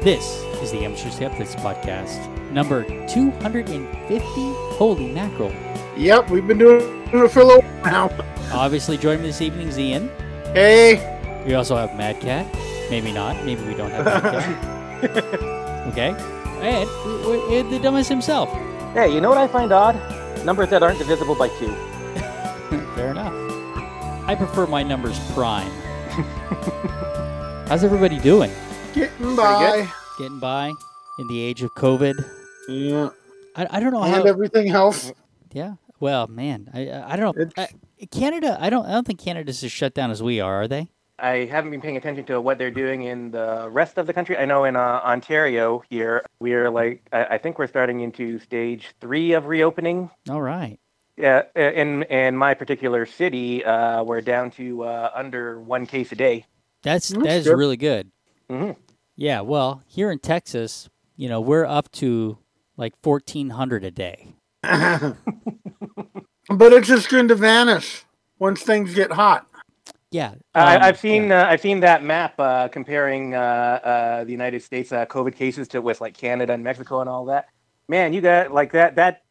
This is the Amateur Skeptics Podcast, number 250. Holy mackerel. Yep, we've been doing it for a little while now. Obviously, joining me this evening is Ian. Hey, We also have Mad Cat. Maybe not. Maybe we don't have Mad Cat. okay. And we- we- and the dumbest himself. Hey, you know what I find odd? Numbers that aren't divisible by two. Fair enough. I prefer my numbers prime. How's everybody doing? Getting by. Getting by in the age of COVID? Yeah, I, I don't know and how. everything else. Yeah. Well, man, I I I don't know. I, Canada, I don't I don't think Canada's as shut down as we are, are they? I haven't been paying attention to what they're doing in the rest of the country. I know in uh, Ontario here, we're like, I, I think we're starting into stage three of reopening. All right. Yeah, in in my particular city, uh, we're down to uh, under one case a day. That's That's that is good. really good. hmm Yeah. Well, here in Texas, you know, we're up to like fourteen hundred a day. But it's just going to vanish once things get hot. Yeah. I, um, I've seen yeah. uh, I've seen that map uh, comparing uh, uh, the United States uh, COVID cases to with like Canada and Mexico and all that. Man, you got like that that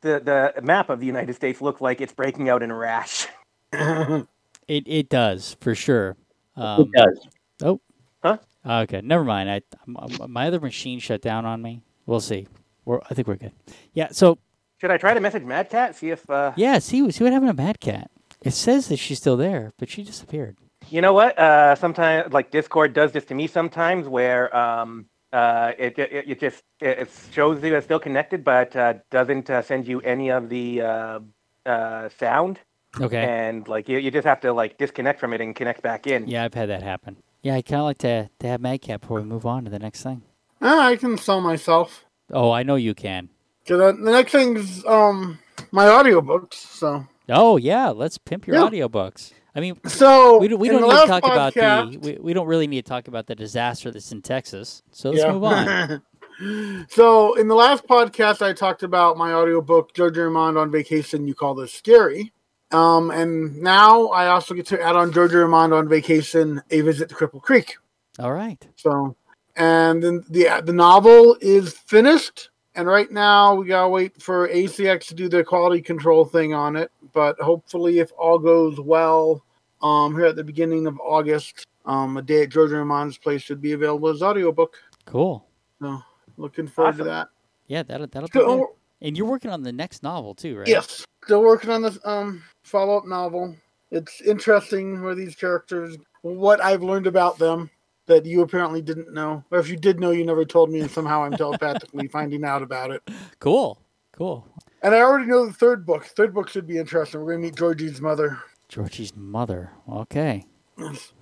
the the map of the United States looks like it's breaking out in a rash. It it does for sure. Um, does. Oh. Huh? Okay. Never mind. I my other machine shut down on me. We'll see. We're, I think we're good. Yeah. So Should I try to message Mad Cat see if uh, yeah. See see what happened to Mad Cat. It says that she's still there, but she disappeared. you know what? Uh, sometimes like Discord does this to me sometimes where um uh it it, it just it, it shows you it's still connected but uh, doesn't uh, send you any of the uh, uh, sound Okay. and like you, you just have to like disconnect from it and connect back in. Yeah, I've had that happen. Yeah, I kind of like to, to have Mad Cat before we move on to the next thing. Ah, I can sell myself. Oh, I know you can. 'Cause, uh, the next thing's um my audiobooks. So, Oh, yeah, let's pimp your Yeah. audiobooks. I mean, so we, don't- we don't need to talk about the we, we don't really need to talk about the disaster that's in Texas. So let's Yeah. move on. so in the last podcast, I talked about my audiobook, Jojo Raymond on Vacation. You call this scary. Um, and now I also get to add on Jojo Raymond on Vacation, A Visit to Cripple Creek. All right. So, and then the the novel is finished, and right now we gotta wait for ACX to do their quality control thing on it. But hopefully, if all goes well, um, here at the beginning of August, um, a day at George Ramon's place should be available as audiobook. Cool. So, looking forward Awesome. to that. Yeah, that'll that'll be. So, And you're working on the next novel too, right? yes, still working on this um follow up novel. It's interesting where these characters, what I've learned about them that you apparently didn't know, or if you did know, you never told me, and somehow I'm telepathically finding out about it. Cool. Cool. And I already know the third book. Third book should be interesting. We're gonna meet Georgie's mother. Georgie's mother. Okay.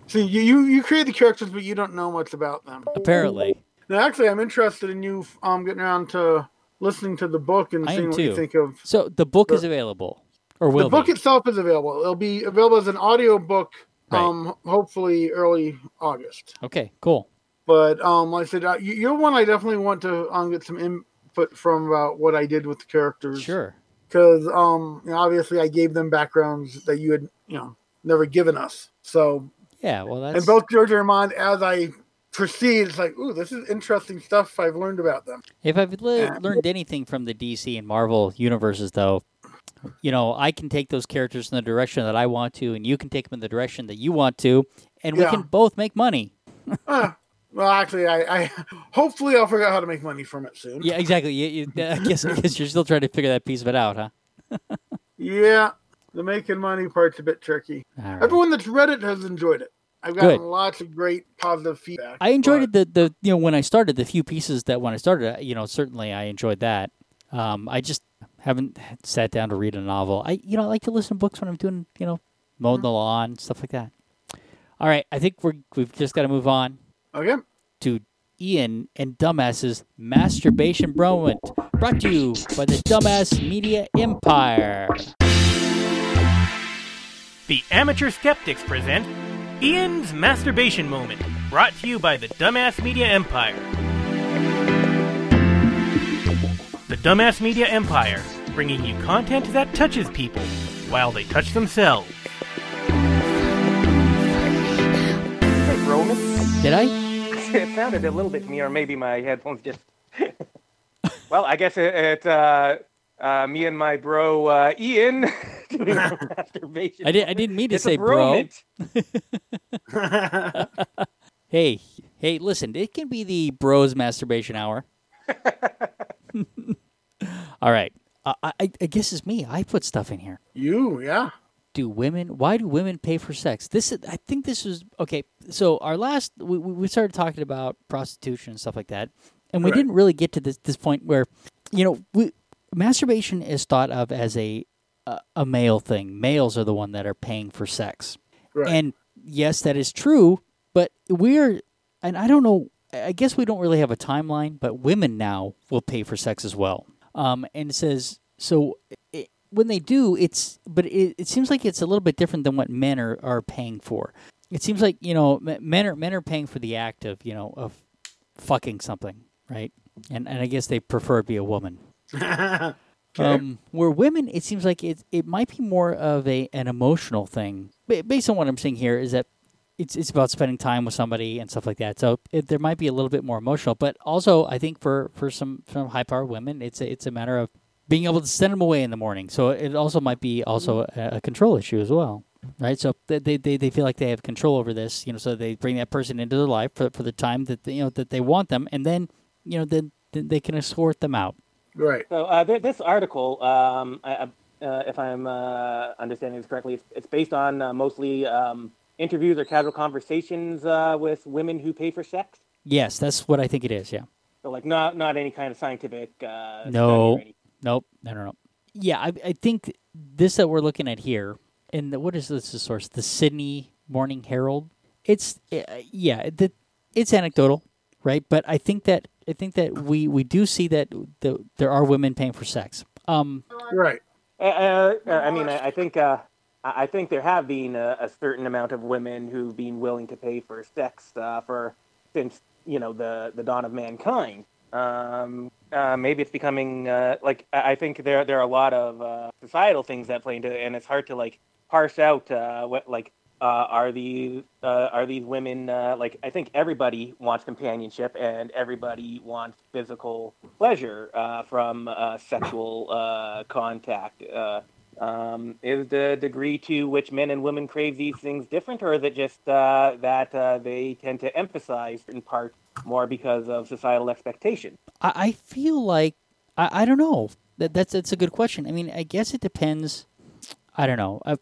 See, you, you you create the characters, but you don't know much about them. Apparently. Now, actually, I'm interested in you um getting around to listening to the book and I seeing what you think of. So the book is available, or will the book be. itself is available. It'll be available as an audio book. Right. Um, hopefully early August. Okay. Cool. But um, like I said, uh, you- you're one I definitely want to um get some input from about what I did with the characters. Sure. because um you know, obviously I gave them backgrounds that you had you know never given us. So Yeah. Well, that's and both George and Armand, as I proceed, it's like, ooh, this is interesting stuff I've learned about them. If I've le- Yeah. learned anything from the DC and Marvel universes, though, you know, I can take those characters in the direction that I want to, and you can take them in the direction that you want to, and we can both make money. Ah, well, actually, I, I hopefully I'll figure out how to make money from it soon. Yeah, exactly. You, you, I guess I guess you're still trying to figure that piece of it out, huh? Yeah, the making money part's a bit tricky. All right. Everyone that's read it has enjoyed it. I've gotten Good. lots of great positive feedback. I enjoyed but- it. The, the you know when I started the few pieces that when I started, you know, certainly I enjoyed that. Um, I just haven't sat down to read a novel. I you know I like to listen to books when I'm doing you know mowing the lawn stuff like that. All right, I think we're we've just got to move on Okay. to Ian and Dumbass's masturbation moment, brought to you by the Dumbass Media Empire. The Amateur Skeptics present Ian's Masturbation Moment, brought to you by the Dumbass Media Empire. The Dumbass Media Empire, bringing you content that touches people while they touch themselves. Wait, Roman? Did I? it sounded a little bit to me, or maybe my headphones just. well, I guess it, it uh, uh, me and my bro uh, Ian doing masturbation. I did. I didn't mean to It's say bro. Hey, hey, listen. It can be the bros masturbation hour. All right. Uh, I, I I guess it's me. I put stuff in here. you, yeah. do women why do women pay for sex this is i think this was okay so our last we, we we started talking about prostitution and stuff like that and we Correct. didn't really get to this this point where you know we masturbation is thought of as a a, male thing. Males are the one that are paying for sex. Right. and yes that is true but we're and i don't know i guess we don't really have a timeline but women now will pay for sex as well. Um, and it says so it, when they do it's but it, it seems like it's a little bit different than what men are, are paying for. It seems like you know men are men are paying for the act of you know of fucking something right? And and i guess they prefer to be a woman um, where women, it seems like it it might be more of a an emotional thing. Ba- Based on what I'm seeing here, is that it's it's about spending time with somebody and stuff like that. So it, there might be a little bit more emotional, but also I think for for some some high powered women, it's a, it's a matter of being able to send them away in the morning. So it also might be also a, a control issue as well. Right, so they, they, they they feel like they have control over this, you know. So they bring that person into their life for, for the time that they, you know that they want them, and then you know then, then they can escort them out. Right. So uh, th- this article, um, I, I- uh, if I'm uh, understanding this correctly, it's, it's based on uh, mostly um, interviews or casual conversations uh, with women who pay for sex. Yes, that's what I think it is. Yeah. So like not not any kind of scientific. Uh, No. or anything. Nope. No, no, no. Yeah, I, I think this that we're looking at here, and the, what is this the source? The Sydney Morning Herald. It's uh, yeah, the, it's anecdotal, right? But I think that I think that we we do see that the, there are women paying for sex. Um, Right. Uh, uh, I mean, I, I think uh, I I think there have been a, a certain amount of women who've been willing to pay for sex uh, for since you know the the dawn of mankind. Um, uh, maybe it's becoming uh, like I I think there there are a lot of uh, societal things that play into it, and it's hard to like parse out uh, what like uh, are these uh, are these women uh, like I think everybody wants companionship and everybody wants physical pleasure uh, from uh, sexual uh, contact. Um, is the degree to which men and women crave these things different, or is it just that they tend to emphasize in part more because of societal expectation? I, I feel like I, I don't know. That that's that's a good question. I mean, I guess it depends. I don't know. I,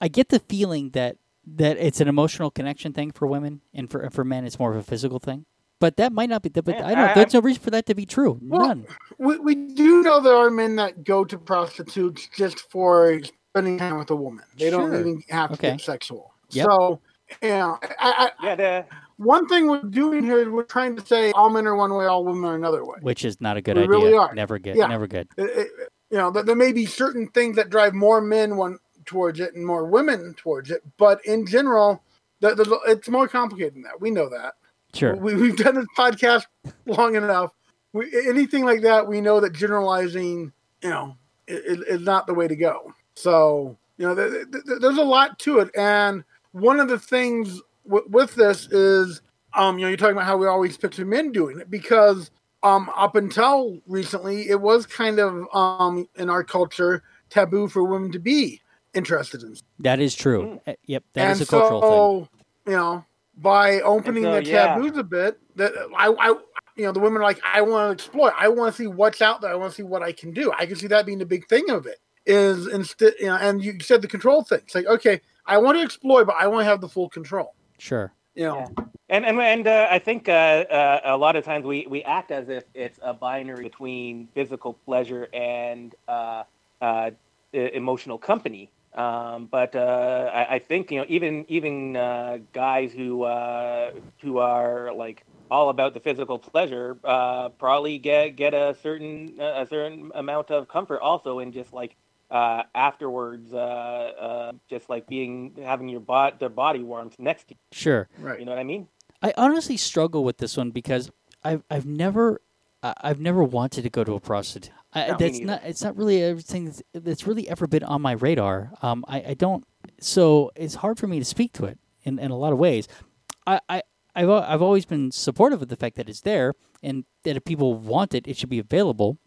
I, I get the feeling that that it's an emotional connection thing for women, and for for men, it's more of a physical thing. But that might not be. But I don't. I- There's no reason for that to be true. Well, None. We, we do know there are men that go to prostitutes just for spending time with a woman. They don't even have to Okay. get sexual. Yep. So, you know, I, I, Yeah, the, one thing we're doing here is we're trying to say all men are one way, all women are another way. Which is not a good We idea. really are. Never good. Yeah. Never good. It- it- you know, there may be certain things that drive more men one towards it and more women towards it, but in general, the, the, it's more complicated than that. We know that. Sure. We, we've done this podcast long enough. We, anything like that, we know that generalizing, you know, is, is not the way to go. So, you know, th- th- th- there's a lot to it. And one of the things w- with this is, um, you know, you're talking about how we always picture men doing it because um, up until recently, it was kind of um, in our culture taboo for women to be interested in. That is true. Uh, Yep. That and is a so, cultural thing. you know, by opening so, the yeah. taboos a bit, that I, I, you know, the women are like, I want to explore. I want to see what's out there. I want to see what I can do. I can see that being the big thing of it. Is instead, you know, and you said the control thing. It's like, okay, I want to explore, but I want to have the full control. Sure. You know, Yeah. And and and uh, I think uh, uh, a lot of times we, we act as if it's a binary between physical pleasure and uh, uh, emotional company. Um, but uh, I, I think you know even even uh, guys who uh, who are like all about the physical pleasure uh, probably get get a certain a certain amount of comfort also in just like uh, afterwards, uh, uh, just like being having your bot their body warmth next to you. Sure. right? You know what I mean? I honestly struggle with this one because I've I've never I- I've never wanted to go to a prostitute. I, that's not it's not really everything that's, really ever been on my radar. Um, I, I don't so it's hard for me to speak to it in, in a lot of ways. I, I I've I've always been supportive of the fact that it's there and that if people want it, it should be available.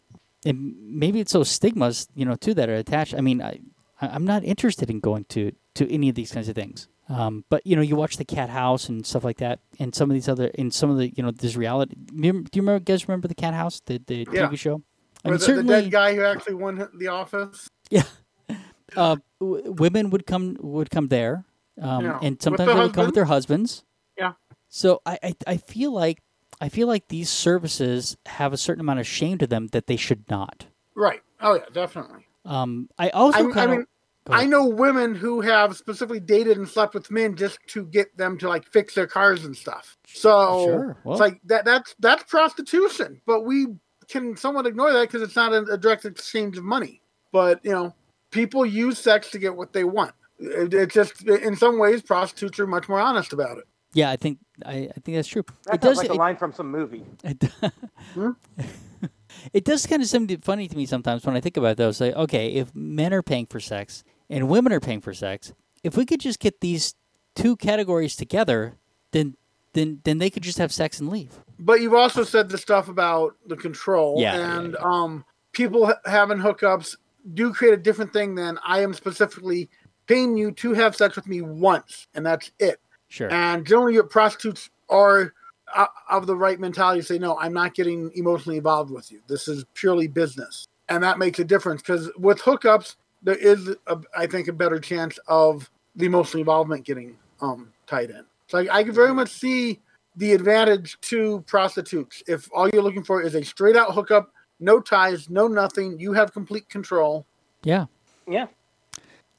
And maybe it's those stigmas, you know, too, that are attached. I mean, I I'm not interested in going to to any of these kinds of things. Um, but you know, you watch the Cat House and stuff like that, and some of these other, and some of the, you know, this reality. Do you remember, guys? Remember the Cat House, the the Yeah. TV show? I mean, the, the dead guy who actually won the office. yeah. Uh, w- women would come would come there, um, Yeah, and sometimes they would come with their husbands. Yeah. So I, I I feel like I feel like these services have a certain amount of shame to them that they should not. Right. Oh yeah, definitely. Um, I also I, kind I of mean, I know women who have specifically dated and slept with men just to get them to like fix their cars and stuff. So Sure, well- it's like that. That's that's prostitution. But we can somewhat ignore that because it's not a, a direct exchange of money. But you know, people use sex to get what they want. It, it's just in some ways, prostitutes are much more honest about it. yeah, I think I, I think that's true. That it sounds does like a line from some movie. It, Hmm? it does kind of seem funny to me sometimes when I think about those. Like, okay, if men are paying for sex and women are paying for sex, if we could just get these two categories together, then then then they could just have sex and leave. But you've also said the stuff about the control Yeah, yeah, and um, people ha- having hookups do create a different thing than I am specifically paying you to have sex with me once, and that's it. Sure. And generally, your prostitutes are uh, of the right mentality to say, no, I'm not getting emotionally involved with you. This is purely business. And that makes a difference because with hookups, there is, a, I think, a better chance of the emotional involvement getting um, tied in. So I, I can very much see the advantage to prostitutes. If all you're looking for is a straight out hookup, no ties, no nothing, you have complete control. yeah. Yeah.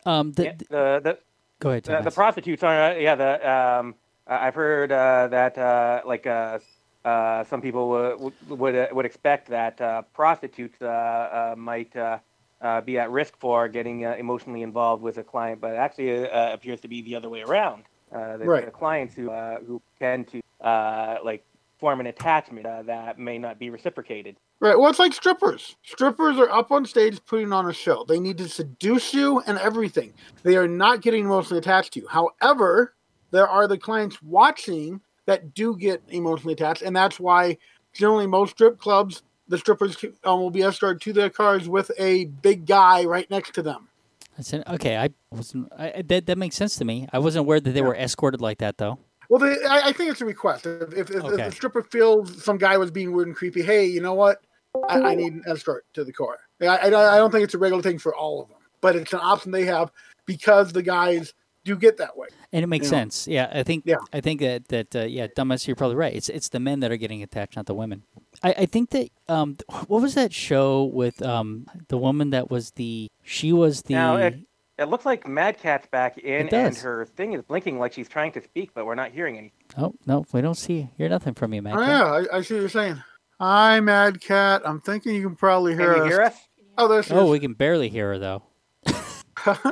Um. The, yeah. The, the, go ahead. the, the prostitutes are uh, yeah the um I- I've heard uh, that uh, like uh, uh, some people would would uh, would expect that uh, prostitutes uh, uh, might uh, uh, be at risk for getting uh, emotionally involved with a client, but actually uh, appears to be the other way around. Uh, the, Right. the clients who uh, who tend to uh, like form an attachment uh, that may not be reciprocated. Right. Well, it's like strippers. Strippers are up on stage putting on a show. They need to seduce you and everything. They are not getting emotionally attached to you. However, there are the clients watching that do get emotionally attached, and that's why generally most strip clubs, the strippers um, will be escorted to their cars with a big guy right next to them. I said, okay, I wasn't. I, I- that that makes sense to me. I wasn't aware that they were escorted like that, though. Well, they, I, I think it's a request. If, if, if, Okay. if the stripper feels some guy was being weird and creepy, hey, you know what? I, I mm-hmm. need an escort to the car. I, I, I don't think it's a regular thing for all of them, but it's an option they have because the guys do get that way. And it makes Yeah. sense. Yeah, I think. Yeah. I think that that uh, yeah, dumbass, you're probably right. It's it's the men that are getting attached, not the women. I, I think that um, what was that show with um the woman that was the she was the Now, it- It looks like Mad Cat's back in, and her thing is blinking like she's trying to speak, but we're not hearing anything. oh no we don't see hear nothing from you, man. Oh, yeah, I, I see what you're saying. Hi, Mad Cat. I'm thinking you can probably hear Can you us. hear us? Oh, there she Oh, is. we can barely hear her though.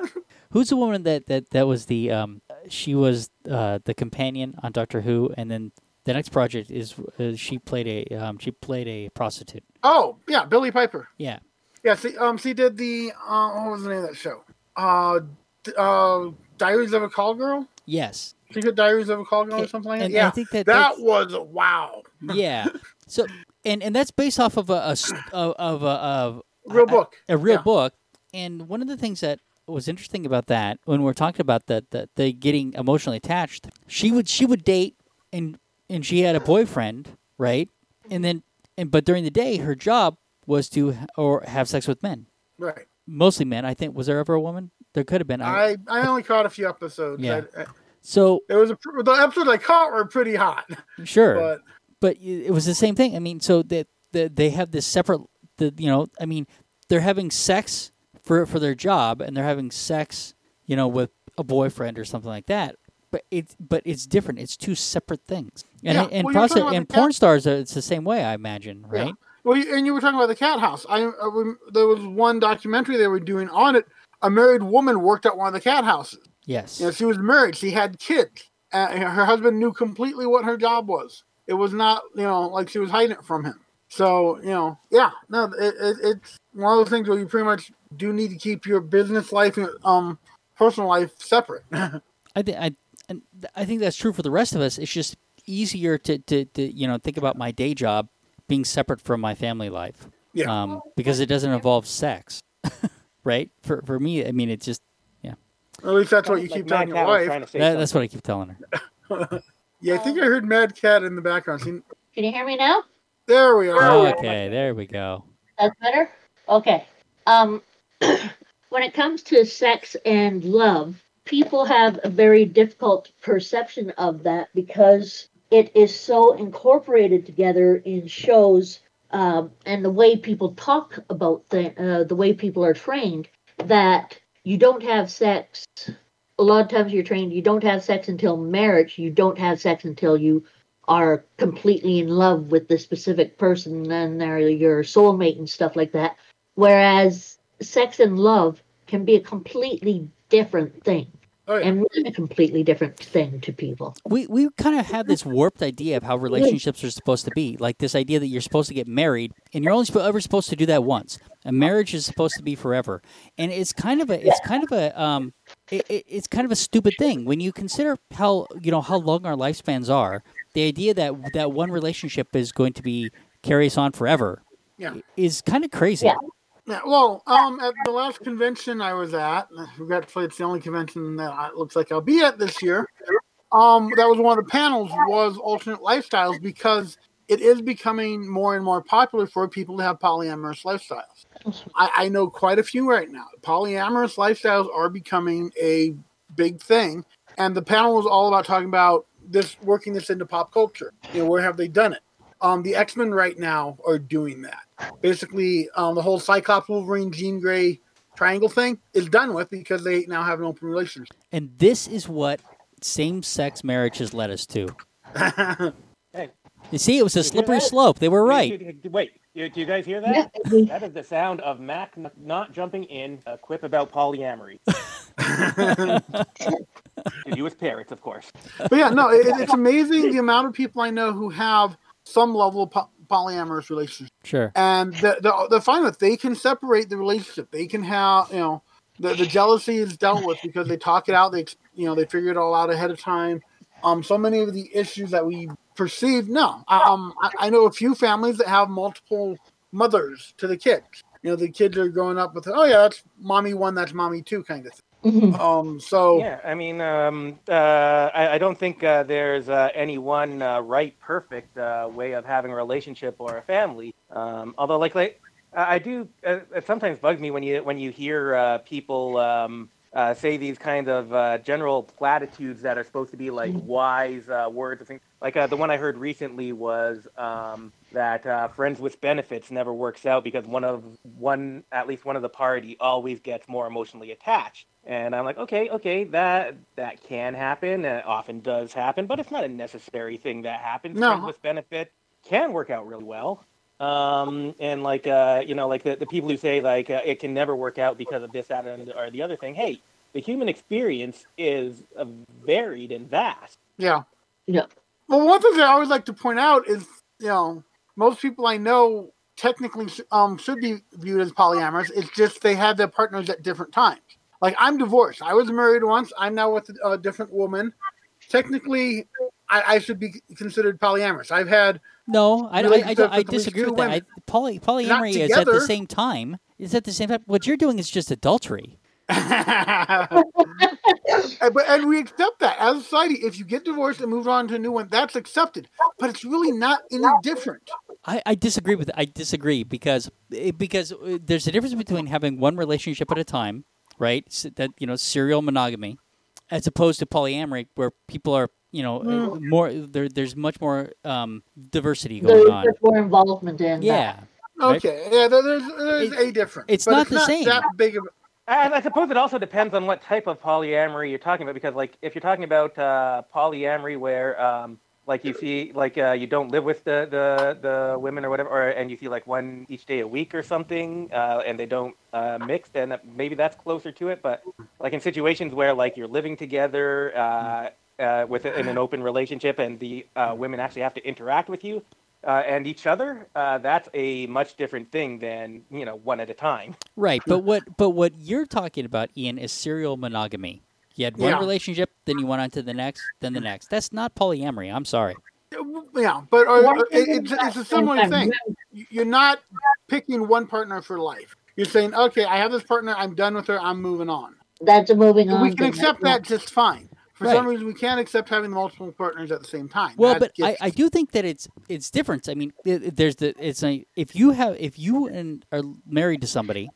Who's the woman that that that was the um she was uh the companion on Doctor Who, and then the next project is uh, she played a um she played a prostitute. oh, yeah, Billie Piper. Yeah. Yeah, see, um, she did the uh, what was the name of that show? Uh, uh, Diaries of a Call Girl. Yes. She did Diaries of a Call Girl or something like that. and Yeah, I think that that was wow. yeah. So and and that's based off of a, of of a of Real book. a real Yeah. book. And one of the things that was interesting about that when we're talking about that the the getting emotionally attached, she would she would date and and she had a boyfriend, right? And then and but during the day her job was to or have sex with men. Right. Mostly men. I think was there ever a woman? There could have been. I, I I only caught a few episodes. Yeah. I, I, so it was a, the episodes I caught were pretty hot, sure. but but it was the same thing. I mean, so that the, they have this separate, the you know, I mean, they're having sex for for their job, and they're having sex, you know, with a boyfriend or something like that. But it's but it's different. It's two separate things. And Yeah, and, well, you're talking prosti- about and the porn stars, it's the same way, I imagine, right? Yeah. Well, you- and you were talking about the cat house. I, I there was one documentary they were doing on it. A married woman worked at one of the cat houses. Yes. You know, she was married. She had kids. Uh, her husband knew completely what her job was. It was not, you know, like she was hiding it from him. So, you know, yeah, no, it, it, it's one of those things where you pretty much do need to keep your business life and um, personal life separate. I think I I think that's true for the rest of us. It's just easier to, to, to you know think about my day job being separate from my family life. Yeah. Um, because it doesn't involve sex, right? For for me, I mean, it's just yeah. At least that's what you Like keep Mad telling your Cat was wife. to that, that's what I keep telling her. Yeah, I think I heard Mad Cat in the background. Can you hear me now? there we are. Okay, there we go. That's better? Okay. Um, when it comes to sex and love, people have a very difficult perception of that because it is so incorporated together in shows um, and the way people talk about uh, the way people are trained that you don't have sex. A lot of times you're trained, you don't have sex until marriage. You don't have sex until you are completely in love with the specific person and they're your soulmate and stuff like that. Whereas sex and love can be a completely different thing Oh, yeah. and mean a completely different thing to people. We we kind of have this warped idea of how relationships are supposed to be, like this idea that you're supposed to get married and you're only spo- ever supposed to do that once. A marriage is supposed to be forever, and it's kind of a it's kind of a um it, it, it's kind of a stupid thing when you consider how you know how long our lifespans are. The idea that that one relationship is going to be carry us on forever Yeah. is kind of crazy. Yeah. Yeah, well, um, at the last convention I was at, regretfully, it's the only convention that I- looks like I'll be at this year. Um, that was one of the panels was alternate lifestyles because it is becoming more and more popular for people to have polyamorous lifestyles. I, I know quite a few right now. Polyamorous lifestyles are becoming a big thing, and the panel was all about talking about this, working this into pop culture. You know, where have they done it? Um, the X Men right now are doing that basically um, the whole Cyclops, Wolverine, Jean Grey triangle thing is done with because they now have an open relationship. And this is what same-sex marriage has led us to. Hey, You see, it was a slippery slope. They were right. you- you- Wait, do you guys hear that? That is the sound of Mac not jumping in a quip about polyamory. you as parents, of course. but yeah, no, it, it's amazing the amount of people I know who have some level of po- polyamorous relationship, Sure. and the, the, they're fine with. They can separate the relationship. They can have you know the, the jealousy is dealt with because they talk it out. They you know they figure it all out ahead of time. Um, so many of the issues that we perceive, no. Um, I, I know a few families that have multiple mothers to the kids. You know, the kids are growing up with, oh yeah, that's mommy one, that's mommy two, kind of thing. Mhm. Um, so Yeah, I mean, um, uh, I, I don't think uh, there's uh, any one uh, right, perfect uh, way of having a relationship or a family. Um, although, like, like I I do, uh, it sometimes bugs me when you when you hear uh, people um, uh, say these kind of uh, general platitudes that are supposed to be like wise uh, words and things. Like uh, the one I heard recently was um, that uh, friends with benefits never works out because one of one at least one of the party always gets more emotionally attached. And I'm like, okay, okay, that that can happen. And it often does happen, but it's not a necessary thing that happens. No. Friends with benefit can work out really well. Um, and like, uh, you know, like the, the people who say like uh, it can never work out because of this, that, and or the other thing. Hey, the human experience is uh, varied and vast. yeah. Yeah. Well, one thing I always like to point out is, you know, most people I know technically um, should be viewed as polyamorous. It's just they have their partners at different times. Like I'm divorced. I was married once. I'm now with a different woman. Technically, I, I should be considered polyamorous. I've had No, I, I, I, don't- I with at least disagree with that. I, poly, polyamory is at the same time. Is at the same time. What you're doing is just adultery. And- but and we accept that as a society. If you get divorced and move on to a new one, that's accepted. But it's really not any different. I, I disagree with. I disagree because eh, because uh, there's a difference between having one relationship at a time, right? S that you know, serial monogamy, as opposed to polyamory, where people are you know uh, more. There, there's much more um, diversity going There's on. much more involvement in that. Yeah, Right. Okay, yeah, there- there's, there's It- a difference. it's not it's the not same. That big of. a- I suppose it also depends on what type of polyamory you're talking about, because like if you're talking about uh, polyamory where um, like you see like uh, you don't live with the, the, the women or whatever, or and you see like one each day a week or something, uh, and they don't uh, mix, then maybe that's closer to it. But like in situations where like you're living together uh, with in an open relationship, and the uh, women actually have to interact with you. Uh, and each other, uh, that's a much different thing than you know one at a time. right. But what but what you're talking about, Ian, is serial monogamy. You had one Yeah. relationship, then you went on to the next, then the next. That's not polyamory. I'm sorry. yeah, but uh, One it, thing it's, it's a similar thing. You're not picking one partner for life. You're saying, okay, I have this partner. I'm done with her. I'm moving on. That's a moving on. we can accept that just fine. For Right. some reason, we can't accept having multiple partners at the same time. Well, That but I, gets- I do think that it's it's different. I mean, there's the it's a if you have if you and are married to somebody,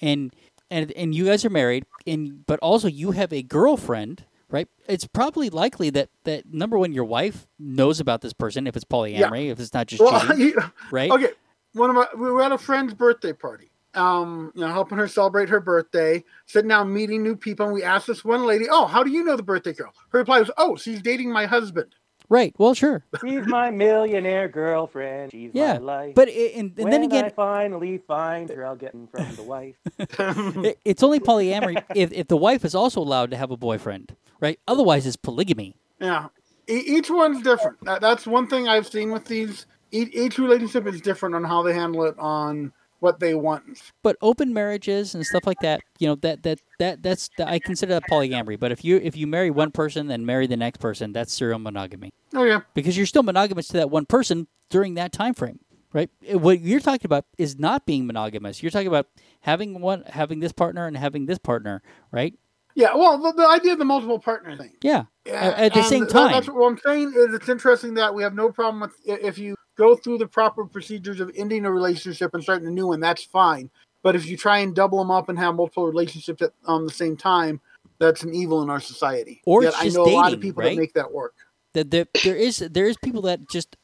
and and and you guys are married, and but also you have a girlfriend, right? It's probably likely that that number one, your wife knows about this person if it's polyamory, if it's not just well, cheating, you- right? okay. One of my we were at a friend's birthday party. Um, you know, helping her celebrate her birthday, sitting down, meeting new people, and we asked this one lady, "Oh, how do you know the birthday girl?" Her reply was, "Oh, she's dating my husband." Right. Well, sure. She's my millionaire girlfriend. She's Yeah, my life. But it, and, and when then I again, finally find her, I'll get in from the wife. it, it's only polyamory if if the wife is also allowed to have a boyfriend, right? Otherwise, it's polygamy. Yeah, e- each one's different. That, that's one thing I've seen with these. Each, each relationship is different on how they handle it, on what they want. but open marriages and stuff like that you know that that that that's i consider that polyamory but if you if you marry one person then marry the next person that's serial monogamy Oh yeah, because you're still monogamous to that one person during that time frame right what you're talking about is not being monogamous you're talking about having one having this partner and having this partner right yeah. Well, the, the idea of the multiple partner thing. yeah Yeah, at the and same time. That's what I'm saying is it's interesting that we have no problem with if you go through the proper procedures of ending a relationship and starting a new one. That's fine. But if you try and double them up and have multiple relationships at um, the same time, that's an evil in our society. Or Yet it's I just know a lot of people right? that make that work. that there, there is there is people that just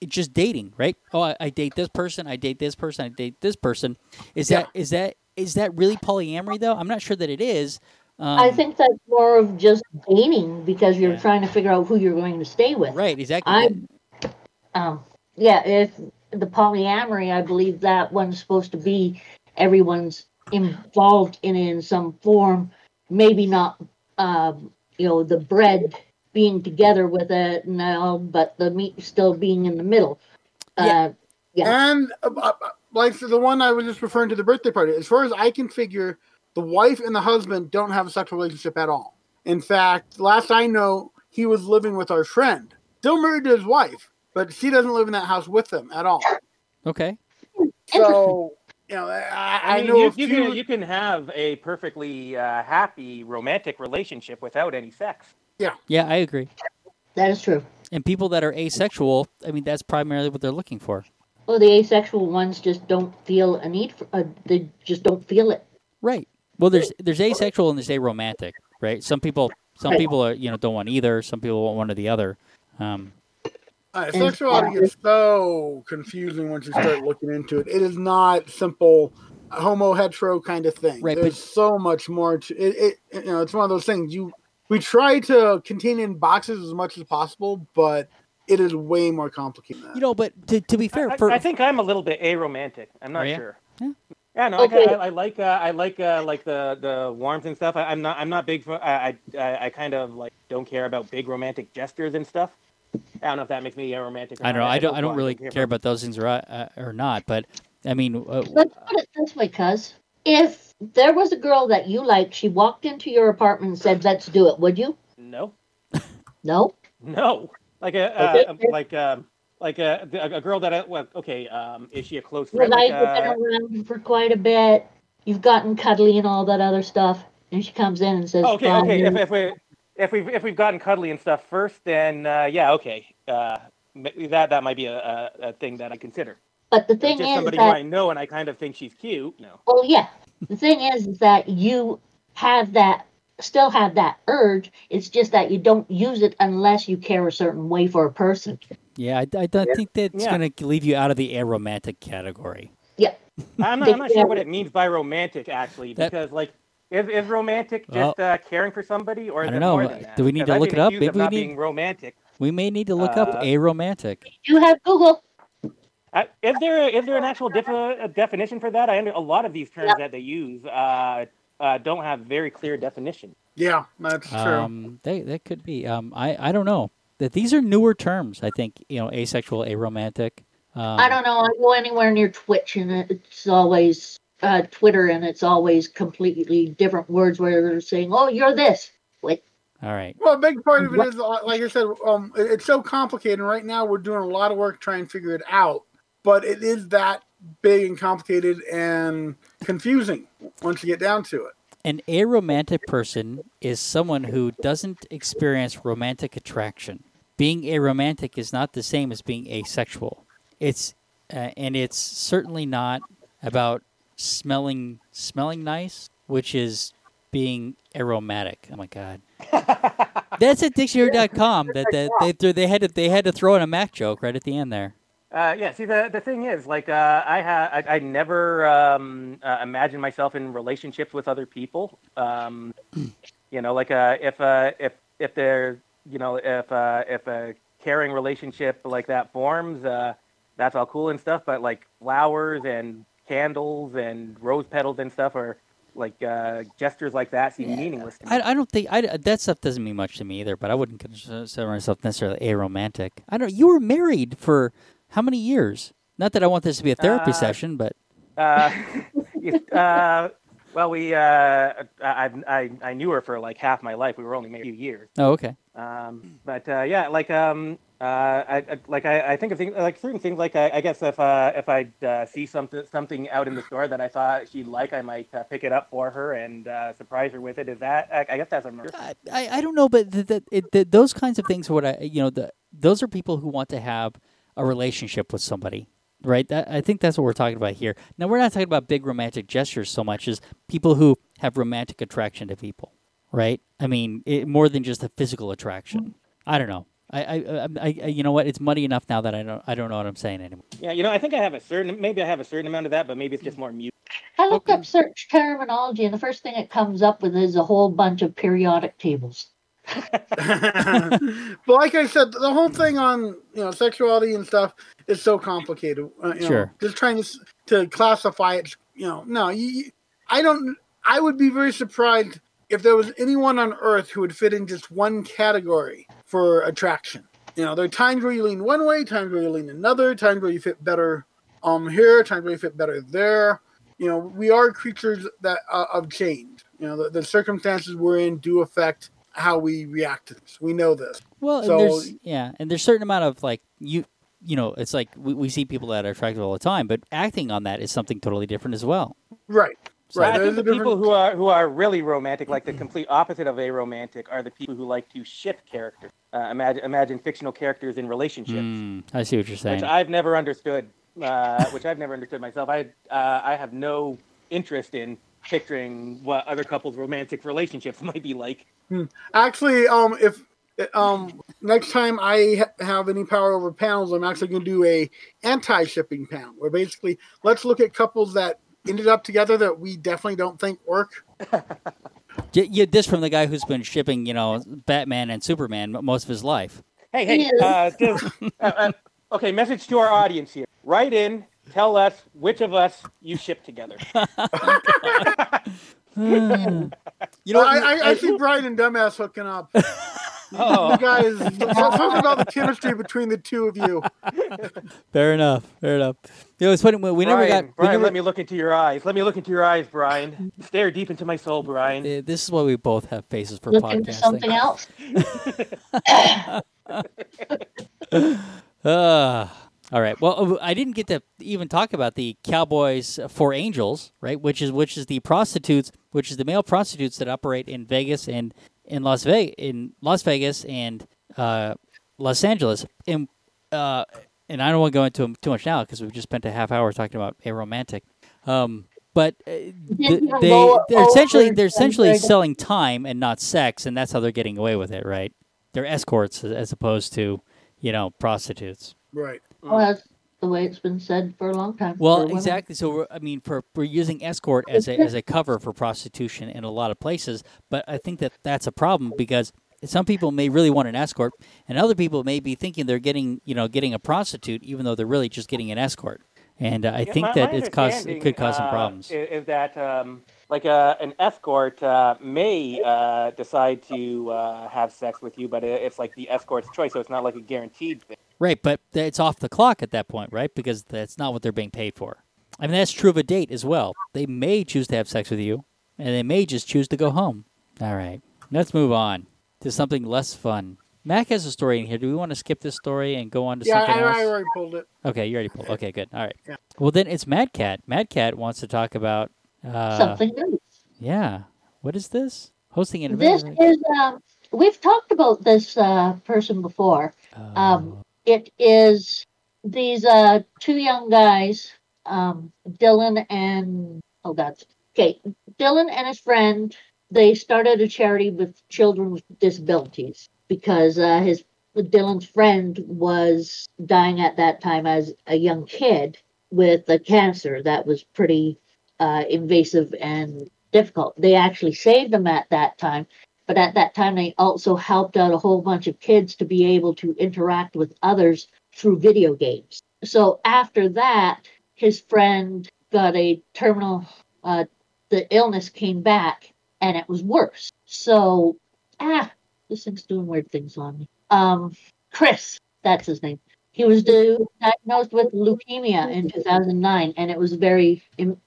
it's just dating right oh I, I date this person i date this person i date this person is that is that is that really polyamory though i'm not sure that it is um, I think that's more of just dating because you're Yeah. trying to figure out who you're going to stay with. right exactly I, um, yeah, if the polyamory, I believe that one's supposed to be everyone's involved in it in some form. Maybe not, um, you know, the bread being together with it now, but the meat still being in the middle. Yeah. Uh, Yeah. And uh, uh, like the one I was just referring to the birthday party, as far as I can figure, the wife and the husband don't have a sexual relationship at all. In fact, last I know, he was living with our friend, still married to his wife, but she doesn't live in that house with them at all. okay So, you know, I, I, I, mean, know you, you few. can you can have a perfectly uh, happy romantic relationship without any sex. Yeah. Yeah i agree that is true. and people that are asexual i mean that's primarily what they're looking for Well, the asexual ones just don't feel a need for. Uh, they just don't feel it. right well there's there's asexual and there's aromantic right some people some Right. people are you know don't want either some people want one or the other um Uh, sexuality is so confusing once you start looking into it. It is not simple homo hetero kind of thing. Right, There's so much more to it, it. You know, it's one of those things. You we try to contain in boxes as much as possible, but it is way more complicated. Than that. you know but to, to be fair I, for I think I'm a little bit aromantic. I'm not sure. Yeah. Yeah, no, Okay. I, I, I like uh, I like uh, like the the warmth and stuff. I, I'm not I'm not big for I, I I kind of like don't care about big romantic gestures and stuff. I don't know if that makes me a romantic. Or I don't know. not. I don't. I don't really care care about those things or uh, or not. But I mean, uh, Let's put it this way, cuz. If there was a girl that you liked, she walked into your apartment and said, "Let's do it," would you? No, No. no, like a uh, Okay. um, like um like a, a a girl that I, well okay um is she a close You friend? guys Like, have uh, been around for quite a bit. You've gotten cuddly and all that other stuff, and she comes in and says, Oh, okay, "Fine." okay. If, if we if we've if we've gotten cuddly and stuff first, then uh, yeah, okay. Uh, that that might be a, a, a thing that I consider. But the If thing just is somebody who I know and I kind of think she's cute. No. well, yeah. The thing is, is that you have that, still have that urge. It's just that you don't use it unless you care a certain way for a person. yeah, I, I don't think that's Yeah. going to leave you out of the aromantic category. Yeah. I'm not, I'm not sure what it means by romantic actually, That- because like, is, is romantic just uh, caring for somebody, or I don't know. more Uh, than that? do we need to look it up? Maybe we not need- being romantic. We may need to look up Uh, aromantic. You have Google. Uh, is there is there an actual def- a definition for that? I under, a lot of these terms that they use uh, uh, don't have very clear definition. yeah, that's true. Um, they that could be. Um, I I don't know. That these are newer terms. I think you know, asexual, aromantic. Um, I don't know. I go anywhere near Twitch, and it's always uh, Twitter, and it's always completely different words where they're saying, "Oh, you're this." Wait, All right. Well, a big part of it is, uh, like I said, um, it's so complicated. And right now, we're doing a lot of work trying to figure it out. But it is that big and complicated and confusing once you get down to it. An aromantic person is someone who doesn't experience romantic attraction. Being aromantic is not the same as being asexual. It's uh, and it's certainly not about smelling smelling nice, which is being aromatic. Oh my god. That's at dictionary.com that, that they threw, they had to they had to throw in a Mac joke right at the end there. Uh, yeah. See, the the thing is, like, uh, I ha I, I never um, uh, imagined myself in relationships with other people. Um, you know, like, uh, if uh, if if there, you know, if uh, if a caring relationship like that forms, uh, that's all cool and stuff. But like flowers and candles and rose petals and stuff are like uh, gestures like that seem meaningless to me. I, I don't think I, that stuff doesn't mean much to me either. But I wouldn't consider myself necessarily aromantic. I don't. You were married for how many years? Not that I want this to be a therapy Uh, session, but Uh, uh, well, we uh, I, I I knew her for like half my life. We were only married a few years. oh, okay. Um, but uh, yeah, like um, uh, I, I like I, I think of things like certain things. Like I, I guess if uh, if I uh, see something something out in the store that I thought she'd like, I might uh, pick it up for her and uh, surprise her with it. Is that I, I guess that's a murder. I, I I don't know, but the, it, those kinds of things are what I you know the those are people who want to have a relationship with somebody, right? That, I think that's what we're talking about here. Now we're not talking about big romantic gestures so much as people who have romantic attraction to people, right? I mean, it, more than just a physical attraction. Mm-hmm. I don't know. I, I, I, I, you know what? It's muddy enough now that I don't, I don't know what I'm saying anymore. Yeah, you know, I think I have a certain maybe I have a certain amount of that, but maybe it's just more mute. I looked up search terminology, and the first thing it comes up with is a whole bunch of periodic tables. but like I said, the whole thing on you know sexuality and stuff is so complicated. Uh, you know, Sure. just trying to to classify it. You know, no, you- I don't. I would be very surprised if there was anyone on Earth who would fit in just one category for attraction. You know, there are times where you lean one way, times where you lean another, times where you fit better um here, times where you fit better there. You know, we are creatures that uh, of change. You know, the, the circumstances we're in do affect how we react to this. We know this. Well, and there's yeah, and there's certain amount of like you you know, it's like we, we see people that are attractive all the time, but acting on that is something totally different as well. Right. So- Right. I think a the people who are who are really romantic, like the complete opposite of a romantic, are the people who like to ship characters. Uh, imagine imagine fictional characters in relationships, Hmm, I see what you're saying. which I've never understood. Uh, which I've never understood myself. I uh, I have no interest in picturing what other couples' romantic relationships might be like. Actually, um, if um next time I ha- have any power over panels, I'm actually going to do a anti-shipping panel, where basically let's look at couples that ended up together that we definitely don't think work. J- yeah, this from the guy who's been shipping, you know, Batman and Superman most of his life. Hey, hey, uh, just, uh, uh, okay. Message to our audience here. Write in. Tell us which of us you ship together. You know, I, I, I see Brian and Dumbass hooking up. You Oh, guys, something about the chemistry between the two of you. fair enough, fair enough. You know, it's funny. We, we never got. We Brian, never, let me look into your eyes. Let me look into your eyes, Brian. Stare deep into my soul, Brian. uh, this is why we both have faces for Look into something else. Uh, all right. Well, I didn't get to even talk about the Cowboys for Angels, right? Which is which is the prostitutes, which is the male prostitutes that operate in Vegas and in Las Vegas, in Las Vegas and uh, Los Angeles. And uh, and I don't want to go into 'em too much now because we've just spent a half hour talking about a romantic. Um, but uh, th- they they're essentially they're essentially selling time and not sex, and that's how they're getting away with it, right? They're escorts as- as opposed to you know prostitutes. Right. Well, that's the way it's been said for a long time. Well, exactly. So we're, I mean, for we're using escort as a as a cover for prostitution in a lot of places, but I think that that's a problem because some people may really want an escort, and other people may be thinking they're getting you know getting a prostitute, even though they're really just getting an escort. And uh, I Yeah, think my- that my it's cause it could cause some uh, problems. Is, is that um, like uh, an escort uh, may uh, decide to uh, have sex with you, but it's like the escort's choice, so it's not like a guaranteed thing. Right, but it's off the clock at that point, right? Because that's not what they're being paid for. I mean, that's true of a date as well. They may choose to have sex with you, and they may just choose to go home. All right, let's move on. to something less fun. Mac has a story in here. Do we want to skip this story and go on to Yeah, something I, else? I already pulled it. Okay, you already pulled. Okay, good. All right. Yeah. Well, then it's Mad Cat. Mad Cat wants to talk about. Uh, Something new. Yeah. What is this? Hosting an event. This is, um, we've talked about this uh, person before. Oh, Um, it is these uh, two young guys, um, Dylan and, oh God, okay, Dylan and his friend, they started a charity with children with disabilities because uh, his Dylan's friend was dying at that time as a young kid with a cancer that was pretty uh, invasive and difficult. They actually saved him at that time, but at that time they also helped out a whole bunch of kids to be able to interact with others through video games. So after that, his friend got a terminal. Uh, the illness came back, and it was worse. So ah, this thing's doing weird things on me. Um, Chris, that's his name. He was diagnosed with leukemia in 2009, and it was very,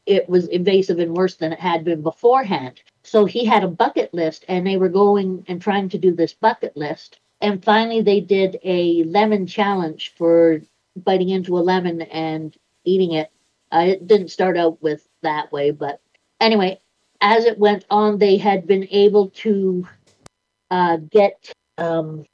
it was invasive and worse than it had been beforehand. So he had a bucket list, and they were going and trying to do this bucket list. And finally, they did a lemon challenge for biting into a lemon and eating it. Uh, it didn't start out with that way, but anyway, as it went on, they had been able to uh, get um,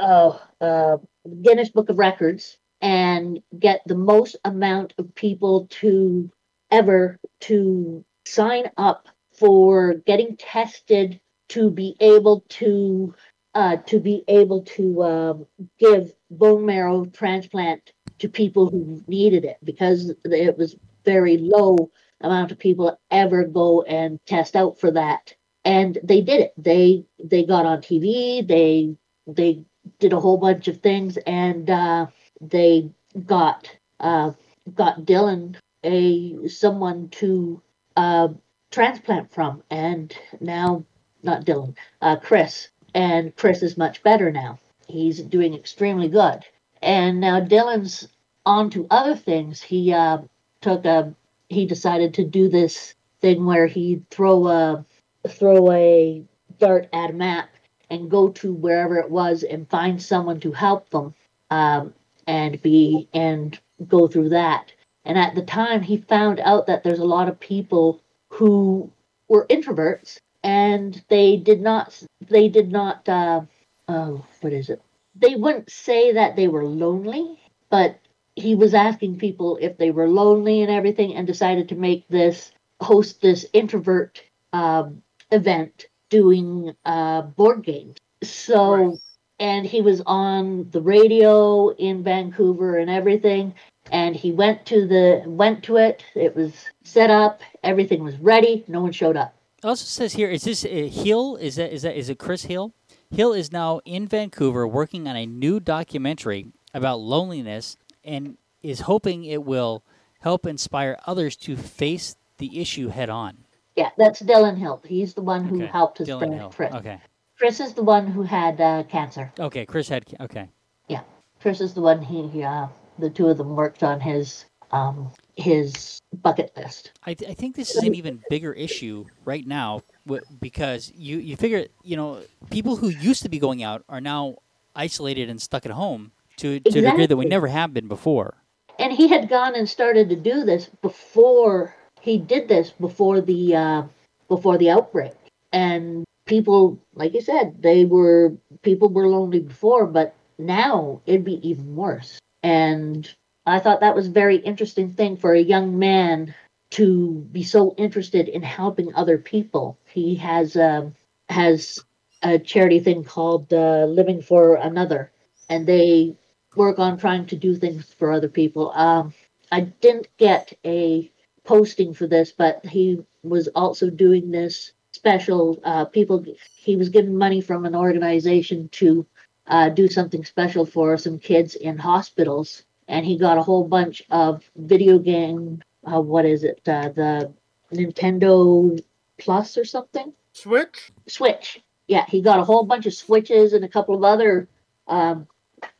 uh, uh, Guinness Book of Records and get the most amount of people to ever to sign up for getting tested to be able to uh, to be able to um, give bone marrow transplant to people who needed it because it was very low amount of people ever go and test out for that. And they did it. They they got on tv they they did a whole bunch of things and uh, they got uh, got dylan a someone to uh, transplant from and now not dylan uh, chris. And chris is much better now. He's doing extremely good. And now dylan's on to other things. He uh, took a he decided to do this thing where he'd throw a throw a dart at a map and go to wherever it was and find someone to help them um, and be and go through that. And at the time he found out that there's a lot of people who were introverts and they did not they did not uh, oh what is it they wouldn't say that they were lonely but he was asking people if they were lonely and everything and decided to make this host this introvert um, event doing uh, board games so Right. and he was on the radio in vancouver and everything and he went to the went to it it was set up everything was ready no one showed up It also says here, is this uh, Hill? Is that is that is it Chris Hill? Hill is now in Vancouver working on a new documentary about loneliness and is hoping it will help inspire others to face the issue head on. yeah that's dylan hill he's the one who Okay, helped his Dylan friend Hill. chris Okay. chris is the one who had uh, cancer Okay. Chris had. Okay. Yeah, Chris is the one he, uh, the two of them worked on his, um, his bucket list. I, th- I think this is an even bigger issue right now w- because you, you figure, you know, people who used to be going out are now isolated and stuck at home to, to a degree that we never have been before. And he had gone and started to do this before he did this before the, uh, before the outbreak. And people, like you said, they were, people were lonely before, but now it'd be even worse. And I thought that was a very interesting thing for a young man to be so interested in helping other people. He has um, has a charity thing called uh, Living for Another, and they work on trying to do things for other people. Um, I didn't get a posting for this, but he was also doing this special. Uh, people, he was given money from an organization to uh, do something special for some kids in hospitals, and he got a whole bunch of video game. Uh, what is it? Uh, the Nintendo Plus or something? Switch? Switch. Yeah, he got a whole bunch of switches and a couple of other um,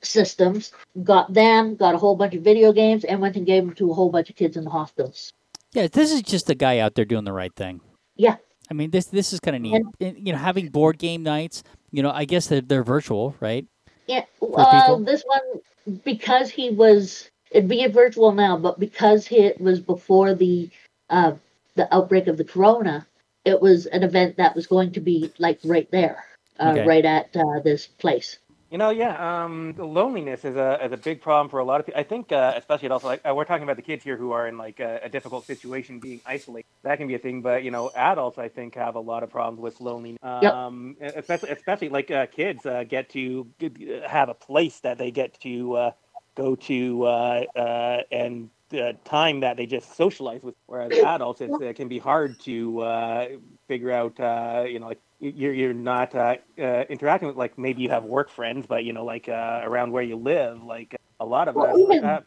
systems. Got them, got a whole bunch of video games, and went and gave them to a whole bunch of kids in the hospitals. Yeah, this is just a guy out there doing the right thing. Yeah. I mean, this this is kind of neat. And, you know, having board game nights, you know, I guess they're, they're virtual, right? Yeah, uh, this one because he was it'd be a virtual now, but because he, it was before the uh, the outbreak of the corona, it was an event that was going to be like right there, uh, Okay. right at uh, this place. You know, yeah, um, loneliness is a is a big problem for a lot of people. I think, uh, especially also like uh, we're talking about the kids here who are in like a, a difficult situation, being isolated. That can be a thing, but you know, adults I think have a lot of problems with loneliness. Yep. Um, especially especially like uh, kids uh, get to have a place that they get to uh, go to uh, uh, and uh, time that they just socialize with. Whereas adults, it's, it can be hard to uh, figure out. Uh, you know like you're you're not uh, uh, interacting with like maybe you have work friends, but you know, like uh, around where you live, like a lot of Well, us. even-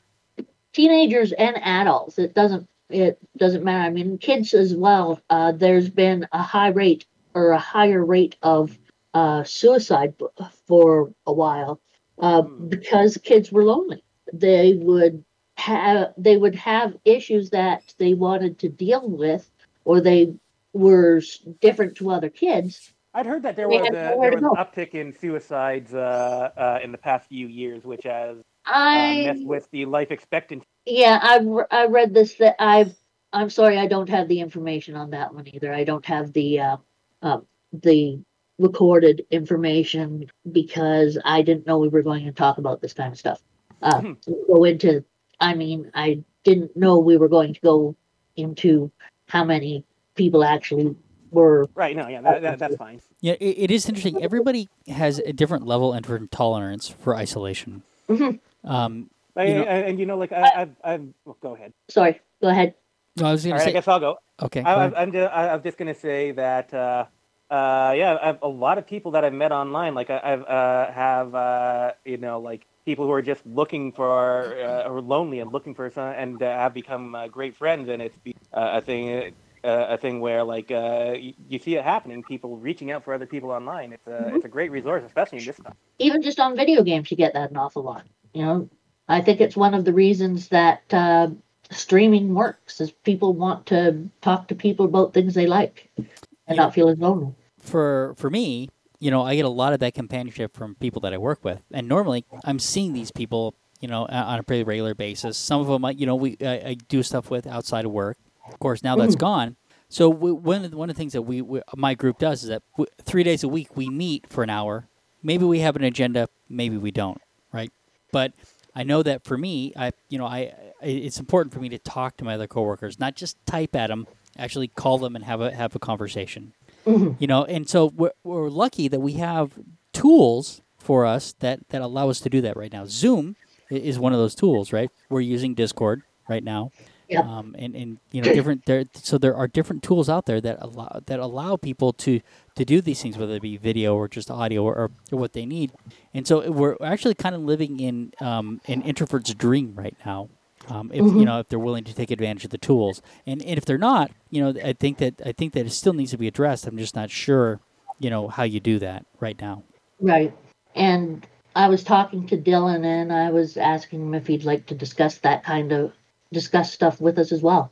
Teenagers and adults, it doesn't it doesn't matter. I mean, kids as well. Uh, there's been a high rate or a higher rate of uh, suicide b- for a while uh, Hmm. because kids were lonely. They would have they would have issues that they wanted to deal with, or they were different to other kids. I'd heard that there was, a, there was an uptick in suicides uh, uh, in the past few years, which has uh, I messed with the life expectancy. Yeah, I I read this that I've I'm sorry I don't have the information on that one either. I don't have the uh, uh, the recorded information because I didn't know we were going to talk about this kind of stuff. Uh, Hmm. go into I mean I didn't know we were going to go into how many people actually were. Right? No, yeah, that, that, that's fine. Yeah, it, it is interesting. Everybody has a different level and different tolerance for isolation. Mhm. Um, I, You know- I- and you know, like I, I've, I've well, go ahead. Sorry, go ahead. no, I was All going right, to I say. guess I'll go. Okay. go I, ahead. I- I'm just, I, I'm just gonna say that uh, uh, yeah, I've, a lot of people that I've met online, like I, I've uh, have uh, you know like people who are just looking for uh, or lonely and looking for some, and uh, have become uh, great friends, and it's be, uh, a thing. Uh, a thing where like uh, you, you see it happening, people reaching out for other people online. It's a it's a great resource, especially in this time. even just on video games, you get that an awful lot. You know, I think it's one of the reasons that uh, streaming works is people want to talk to people about things they like and Yeah. not feel as lonely. for for me, you know, I get a lot of that companionship from people that I work with, and normally I'm seeing these people, you know, on a pretty regular basis. Some of them, I, you know, we I, I do stuff with outside of work. Of course, now that's hmm. gone. So we, one of the, one of the things that we, we my group does is that w three days a week we meet for an hour. Maybe we have an agenda, maybe we don't, right? But I know that for me, I you know, I it's important for me to talk to my other coworkers, not just type at them, actually call them and have a have a conversation mm-hmm. you know and so we're, we're lucky that we have tools for us that that allow us to do that right now zoom is one of those tools right we're using discord right now Yep. um, and and you know different there so there are different tools out there that allow that allow people to to do these things whether it be video or just audio or, or, or what they need. And so we're actually kind of living in um, an introvert's dream right now um, if you know if they're willing to take advantage of the tools. And, and if they're not you know i think that i think that it still needs to be addressed. I'm just not sure you know how you do that right now. Right. And I was talking to Dylan and I was asking him if he'd like to discuss that kind of discuss stuff with us as well.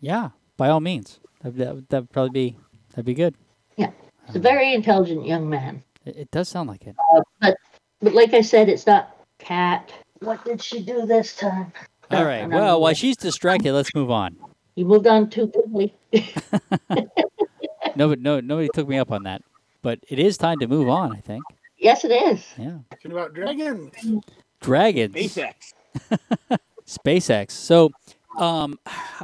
yeah by all means that that that would probably be that'd be good Yeah, He's a um, very intelligent young man. it, it does sound like it uh, But but like I said, it's not cat. What did she do this time? all right And I'm- well while she's distracted let's move on You moved on too quickly. no but no nobody took me up on that but it is time to move on i think yes, it is. yeah Talking about dragons. dragons SpaceX. SpaceX. So, um,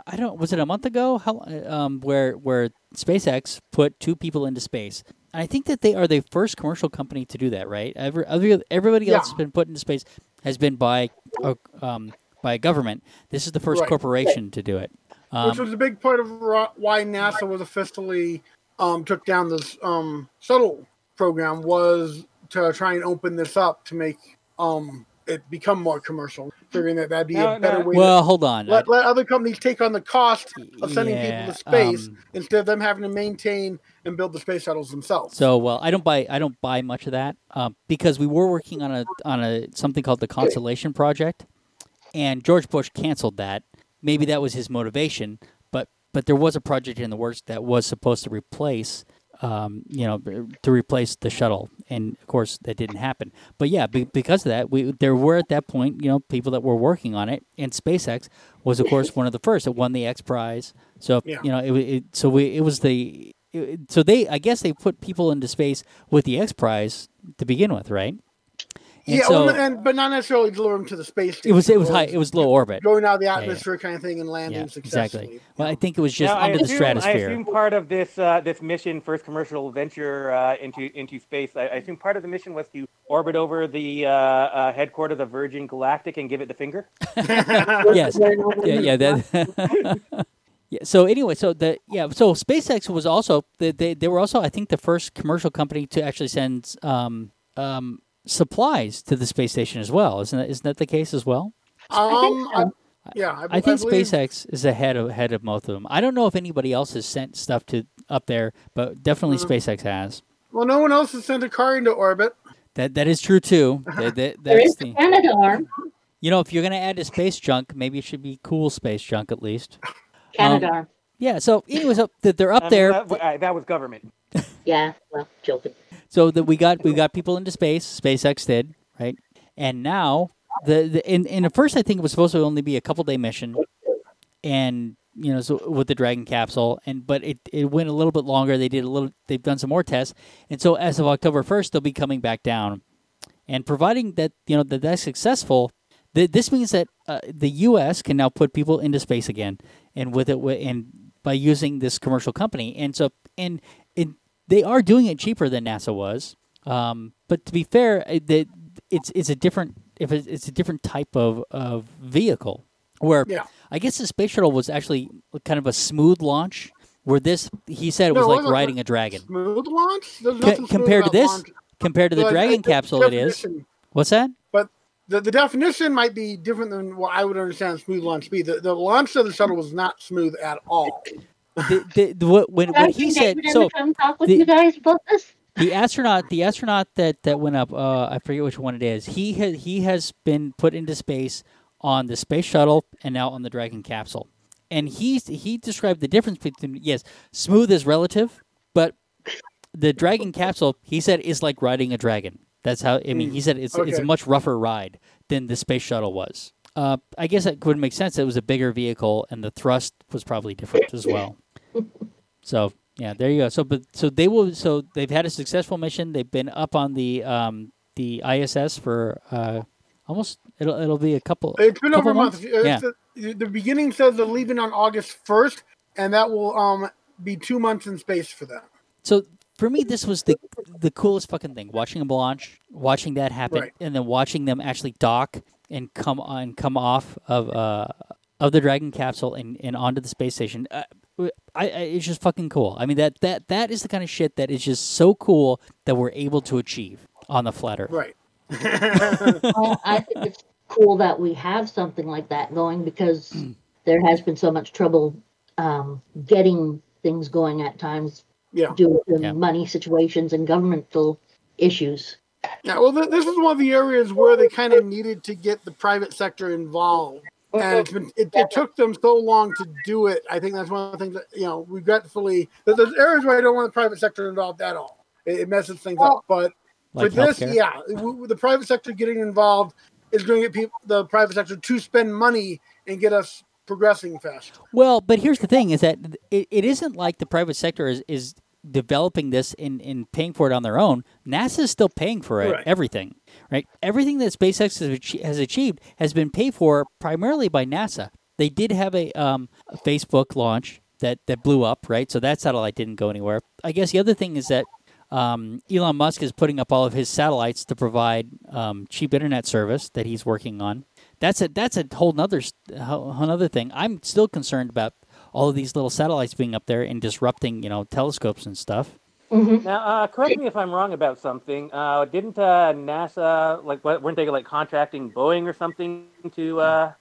I don't. Was it a month ago? How um, where where SpaceX put two people into space? And I think that they are the first commercial company to do that. Right? Every, every everybody Yeah. else has been put into space has been by a, um, by a government. This is the first Right. corporation to do it. which Um, was a big part of why NASA was officially um, took down this um, shuttle program was to try and open this up to make um, it become more commercial, figuring that that'd be No, a better no. way well, hold on. let, let other companies take on the cost of sending Yeah, people to space um, instead of them having to maintain and build the space shuttles themselves. So well, I don't buy I don't buy much of that um, because we were working on a on a something called the Constellation Project, and George Bush canceled that. Maybe that was his motivation, but but there was a project in the works that was supposed to replace um, you know, to replace the shuttle, and of course that didn't happen. But yeah, be, because of that, we there were at that point, you know, people that were working on it, and SpaceX was of course one of the first. It won the X Prize, so Yeah. you know, it, it so we it was the it, so they I guess they put people into space with the X Prize to begin with, right? And yeah, so well, and but not necessarily deliver them to the space it was it was high it was low orbit. going out of the yeah. atmosphere kind of thing and landing Yeah, successfully. exactly. Well, I think it was just Now, I under the assume- stratosphere. I assume part of this uh, this mission, first commercial venture uh, into into space. I, I assume part of the mission was to orbit over the uh, uh, headquarters of Virgin Galactic and give it the finger. yes. yeah, yeah, that. yeah. So anyway, so the yeah, so SpaceX was also they, they they were also I think the first commercial company to actually send um um supplies to the space station as well. Isn't that isn't that the case as well? Um, I, yeah, I, I think believe- SpaceX is ahead of ahead of most of them. I don't know if anybody else has sent stuff to up there, but definitely Mm. SpaceX has. Well, no one else has sent a car into orbit. That that is true too. That, that, There that's is the the Canadarm. you know if you're gonna add to space junk, maybe it should be cool space junk at least. Canada Um. Yeah. So anyways, so that they're up Um, there. that, uh, that was government. Yeah, well, joking. So that we got we got people into space. SpaceX did right, and now the, the in in at first I think it was supposed to only be a couple day mission, and you know so with the Dragon capsule, and but it it went a little bit longer. They did a little. They've done some more tests, and so as of October first, they'll be coming back down, and providing that you know that that's successful. th- This means that uh, the U.S. can now put people into space again, and with it, and by using this commercial company, and so and they are doing it cheaper than NASA was. Um, but to be fair, it, it's it's a different if it's, it's a different type of, of vehicle. Where Yeah. I guess the space shuttle was actually kind of a smooth launch. Where this he said it No, was like riding a dragon. Smooth launch? There's Co- smooth compared to this, launch. compared to the Dragon capsule, it is. What's that? But the, the definition might be different than what I would understand smooth launch be. The, the launch of the shuttle was not smooth at all. The, the, the, what, when, when he said so, ever talk with the- you guys about this? the astronaut the astronaut that that went up uh, i forget which one it is he has he has been put into space on the space shuttle and now on the dragon capsule. And he he described the difference between yes smooth is relative but the dragon capsule he said is like riding a dragon. That's how i mean he said it's it's a much rougher ride than the space shuttle was. Uh, i guess that would make sense. It was a bigger vehicle and the thrust was probably different as well so yeah, there you go. So but so they will. So they've had a successful mission. They've been up on the um the ISS for uh almost it'll it'll be a couple. It's been couple over a month. months? Yeah. The, the beginning says they're leaving on August 1st, and that will um be two months in space for them. So for me, this was the the coolest fucking thing. Watching them launch, watching that happen, Right. and then watching them actually dock and come on, come off of uh of the Dragon capsule and, and onto the space station. Uh, I, I it's just fucking cool. I mean that that that is the kind of shit that is just so cool that we're able to achieve on the flat Earth. Right. well, I think it's cool that we have something like that going because Mm. there has been so much trouble um, getting things going at times Yeah. due to Yeah. money situations and governmental issues. Yeah, well, th- this is one of the areas where they kind of needed to get the private sector involved, and it's been it, it took them so long to do it. I think that's one of the things that you know, regretfully, that there's areas where I don't want the private sector involved at all. It, it messes things up. But Like for this, yeah, w- w- the private sector getting involved is going to get people, the private sector, to spend money and get us progressing faster. Well, but here's the thing: is that it, it isn't like the private sector is, is developing this and, and paying for it on their own. NASA is still paying for it, Right. everything, right? Everything that SpaceX has, achi- has achieved has been paid for primarily by NASA. They did have a, um, a Facebook launch that, that blew up, right? So that satellite didn't go anywhere. I guess the other thing is that um, Elon Musk is putting up all of his satellites to provide um, cheap internet service that he's working on. That's a that's a whole nother s- whole whole nother thing. I'm still concerned about all of these little satellites being up there and disrupting, you know, telescopes and stuff. Now, uh, correct me if I'm wrong about something. Uh, didn't uh, NASA like what, weren't they like contracting Boeing or something to? Uh,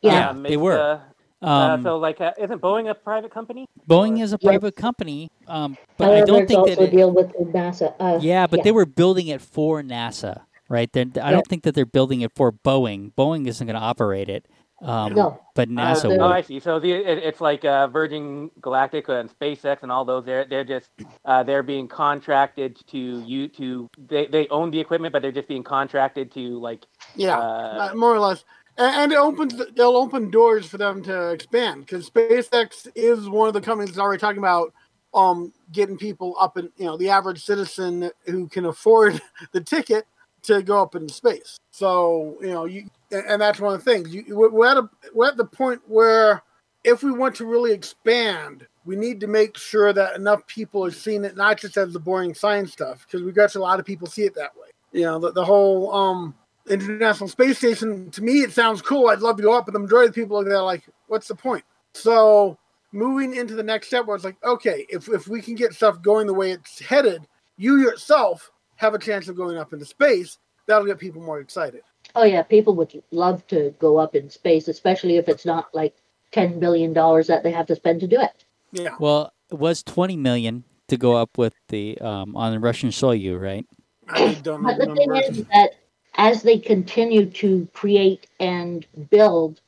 Yeah. uh, they were. Uh, Um, uh, so like, uh, isn't Boeing a private company? Boeing is a Yes. private company, um, but I don't think also that. It, deal with NASA. Uh, yeah, but they were building it for NASA, right? They're, I Yeah. don't think that they're building it for Boeing. Boeing isn't going to operate it. Um, No. But Uh, NASA they're- oh. I see. So the it, it's like uh, Virgin Galactic and SpaceX and all those. They're they're just uh, they're being contracted to you to they, they own the equipment, but they're just being contracted to like Yeah, uh, uh, more or less. And, and it opens they'll open doors for them to expand because SpaceX is one of the companies that's already talking about um getting people up in you know the average citizen who can afford the ticket to go up into space. So you know you and and that's one of the things. You, we're at a we're at the point where if we want to really expand, we need to make sure that enough people are seeing it not just as the boring science stuff because we've got a lot of people see it that way. You know the, the whole um International Space Station, to me, it sounds cool. I'd love to go up, but the majority of the people are there like, what's the point? So moving into the next step where it's like, okay, if, if we can get stuff going the way it's headed, you yourself have a chance of going up into space. That'll get people more excited. Oh yeah, people would love to go up in space, especially if it's not like ten billion dollars that they have to spend to do it. Yeah. Well, it was 20 million to go up with the um, on the Russian Soyuz, right? I don't But the the thing is that as they continue to create and build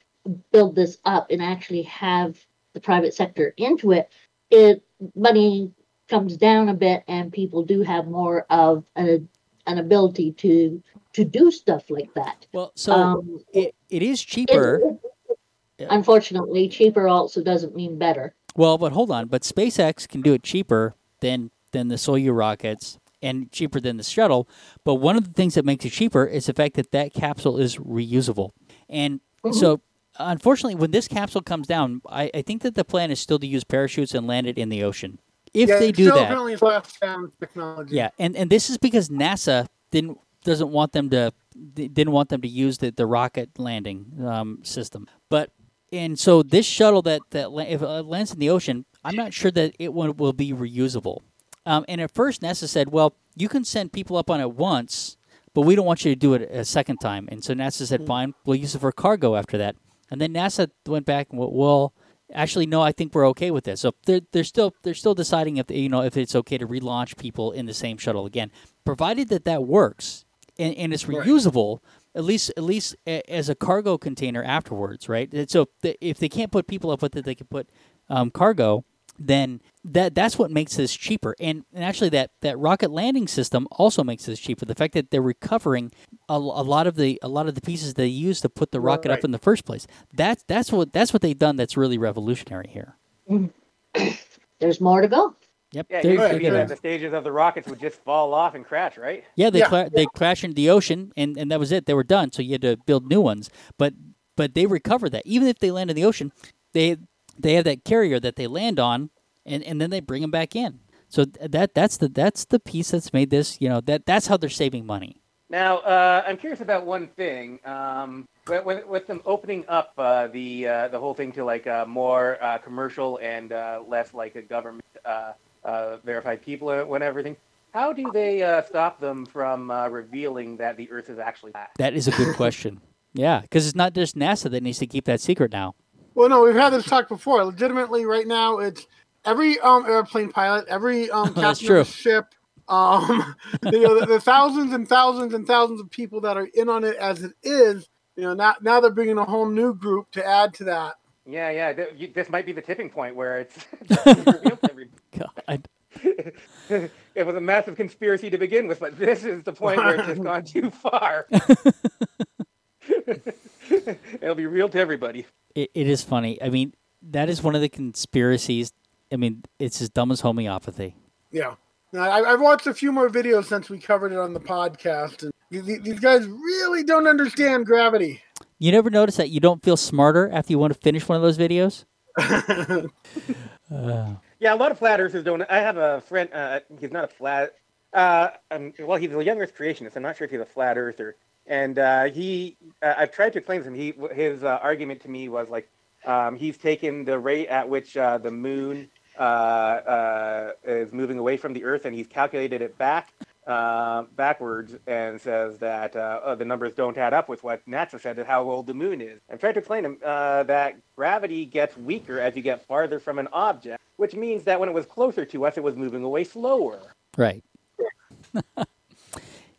build this up and actually have the private sector into it, it money comes down a bit and people do have more of a, an ability to to do stuff like that. Well, so um, it, it is it- cheaper. Yeah. unfortunately, cheaper also doesn't mean better. Well, but hold on. But SpaceX can do it cheaper than than the Soyuz rockets and cheaper than the shuttle. But one of the things that makes it cheaper is the fact that that capsule is reusable. And so, unfortunately, when this capsule comes down, I, I think that the plan is still to use parachutes and land it in the ocean. If yeah, they do that, Currently technology. yeah, and and this is because NASA didn't doesn't want them to didn't want them to use the, the rocket landing um, system. But and so this shuttle that that if it lands in the ocean, I'm not sure that it will, will be reusable. Um, and at first, NASA said, "Well, you can send people up on it once, but we don't want you to do it a second time." And so NASA said, "Fine, we'll use it for cargo after that." And then NASA went back and went, "Well." Actually, no. I think we're okay with this. So they're, they're still they're still deciding if you know if it's okay to relaunch people in the same shuttle again, provided that that works and, and it's Right. reusable. At least at least a, as a cargo container afterwards, right? And So the, if they can't put people up with it, they can put um, cargo. Then that that's what makes this cheaper. And, and actually, that, that rocket landing system also makes this cheaper. The fact that they're recovering a, a lot of the a lot of the pieces they used to put the rocket Right. up in the first place. That's that's what that's what they've done. That's really revolutionary here. There's more to go. Yep. yeah, they're- it used they're to be the stages of the rockets would just fall off and crash, right? Yeah, they Yeah. cla- they crash into the ocean, and, and that was it. They were done. So you had to build new ones. But but they recover that. Even if they land in the ocean, they they have that carrier that they land on, and, and then they bring them back in. So that that's the that's the piece that's made this. You know that that's how they're saving money. Now, uh, I'm curious about one thing. Um, with, with, with them opening up uh, the uh, the whole thing to like uh, more uh, commercial and uh, less like a government uh, verified people and everything, how do they uh, stop them from uh, revealing that the Earth is actually flat? That is a good question. Yeah, because it's not just NASA that needs to keep that secret now. Well, no, we've had this talk before. Legitimately, right now, it's every um, airplane pilot, every um, captain of a ship, um, you know, the, the thousands and thousands and thousands of people that are in on it as it is. You know, now now they're bringing a whole new group to add to that. Yeah, yeah. Th- you, this might be the tipping point where it's, it's revealed to everybody. God. it was a massive conspiracy to begin with, but this is the point where it's just gone too far. It'll be real to everybody. It, it is funny. I mean, that is one of the conspiracies. I mean, it's as dumb as homeopathy. Yeah. Now, I, I've watched a few more videos since we covered it on the podcast, and these, these guys really don't understand gravity. You never notice that you don't feel smarter after you want to finish one of those videos? Uh, Yeah, a lot of flat earthers don't. I have a friend. Uh, he's not a flat. Uh, um, well, he's a young Earth creationist. I'm not sure if he's a flat earther. And uh, he, uh, I've tried to explain to him. He, his uh, argument to me was like, um, he's taken the rate at which uh, the moon is moving away from the Earth, and he's calculated it back uh, backwards, and says that uh, uh, the numbers don't add up with what NASA said of how old the moon is. I'm trying to explain to him uh, that gravity gets weaker as you get farther from an object, which means that when it was closer to us, it was moving away slower. Right.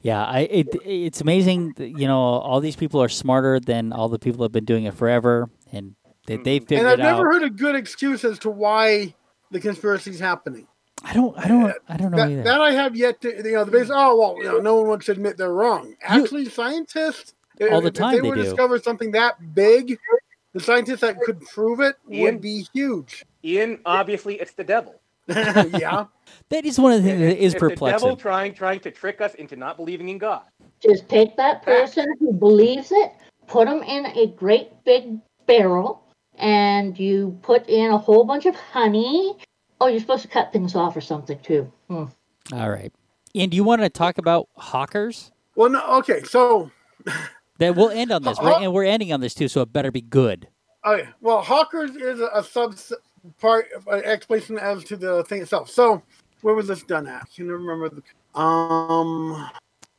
Yeah, I it, it's amazing. that, You know, all these people are smarter than all the people that have been doing it forever, and they they figured and I've it out. never heard a good excuse as to why the conspiracy is happening. I don't, I don't, I don't know That, either. that I have yet to, you know, the base. Oh well, you know, no one wants to admit they're wrong. Actually, scientists if- All the if time they they were to discover something that big, the scientists that could prove it Ian? would be huge. Ian, obviously, it's the devil. yeah, that is one of the things that is it's the perplexing. devil trying trying to trick us into not believing in God. Just take that person who believes it, put them in a great big barrel, and you put in a whole bunch of honey. Oh, you're supposed to cut things off or something too. Hmm. All right, and do you want to talk about hawkers? Well, no, okay, so That we'll end on this, Haw- right? and we're ending on this too, so it better be good. Okay. Well, Hawkers is a, a sub part of an explanation as to the thing itself. So, where was this done at? Can you remember the um?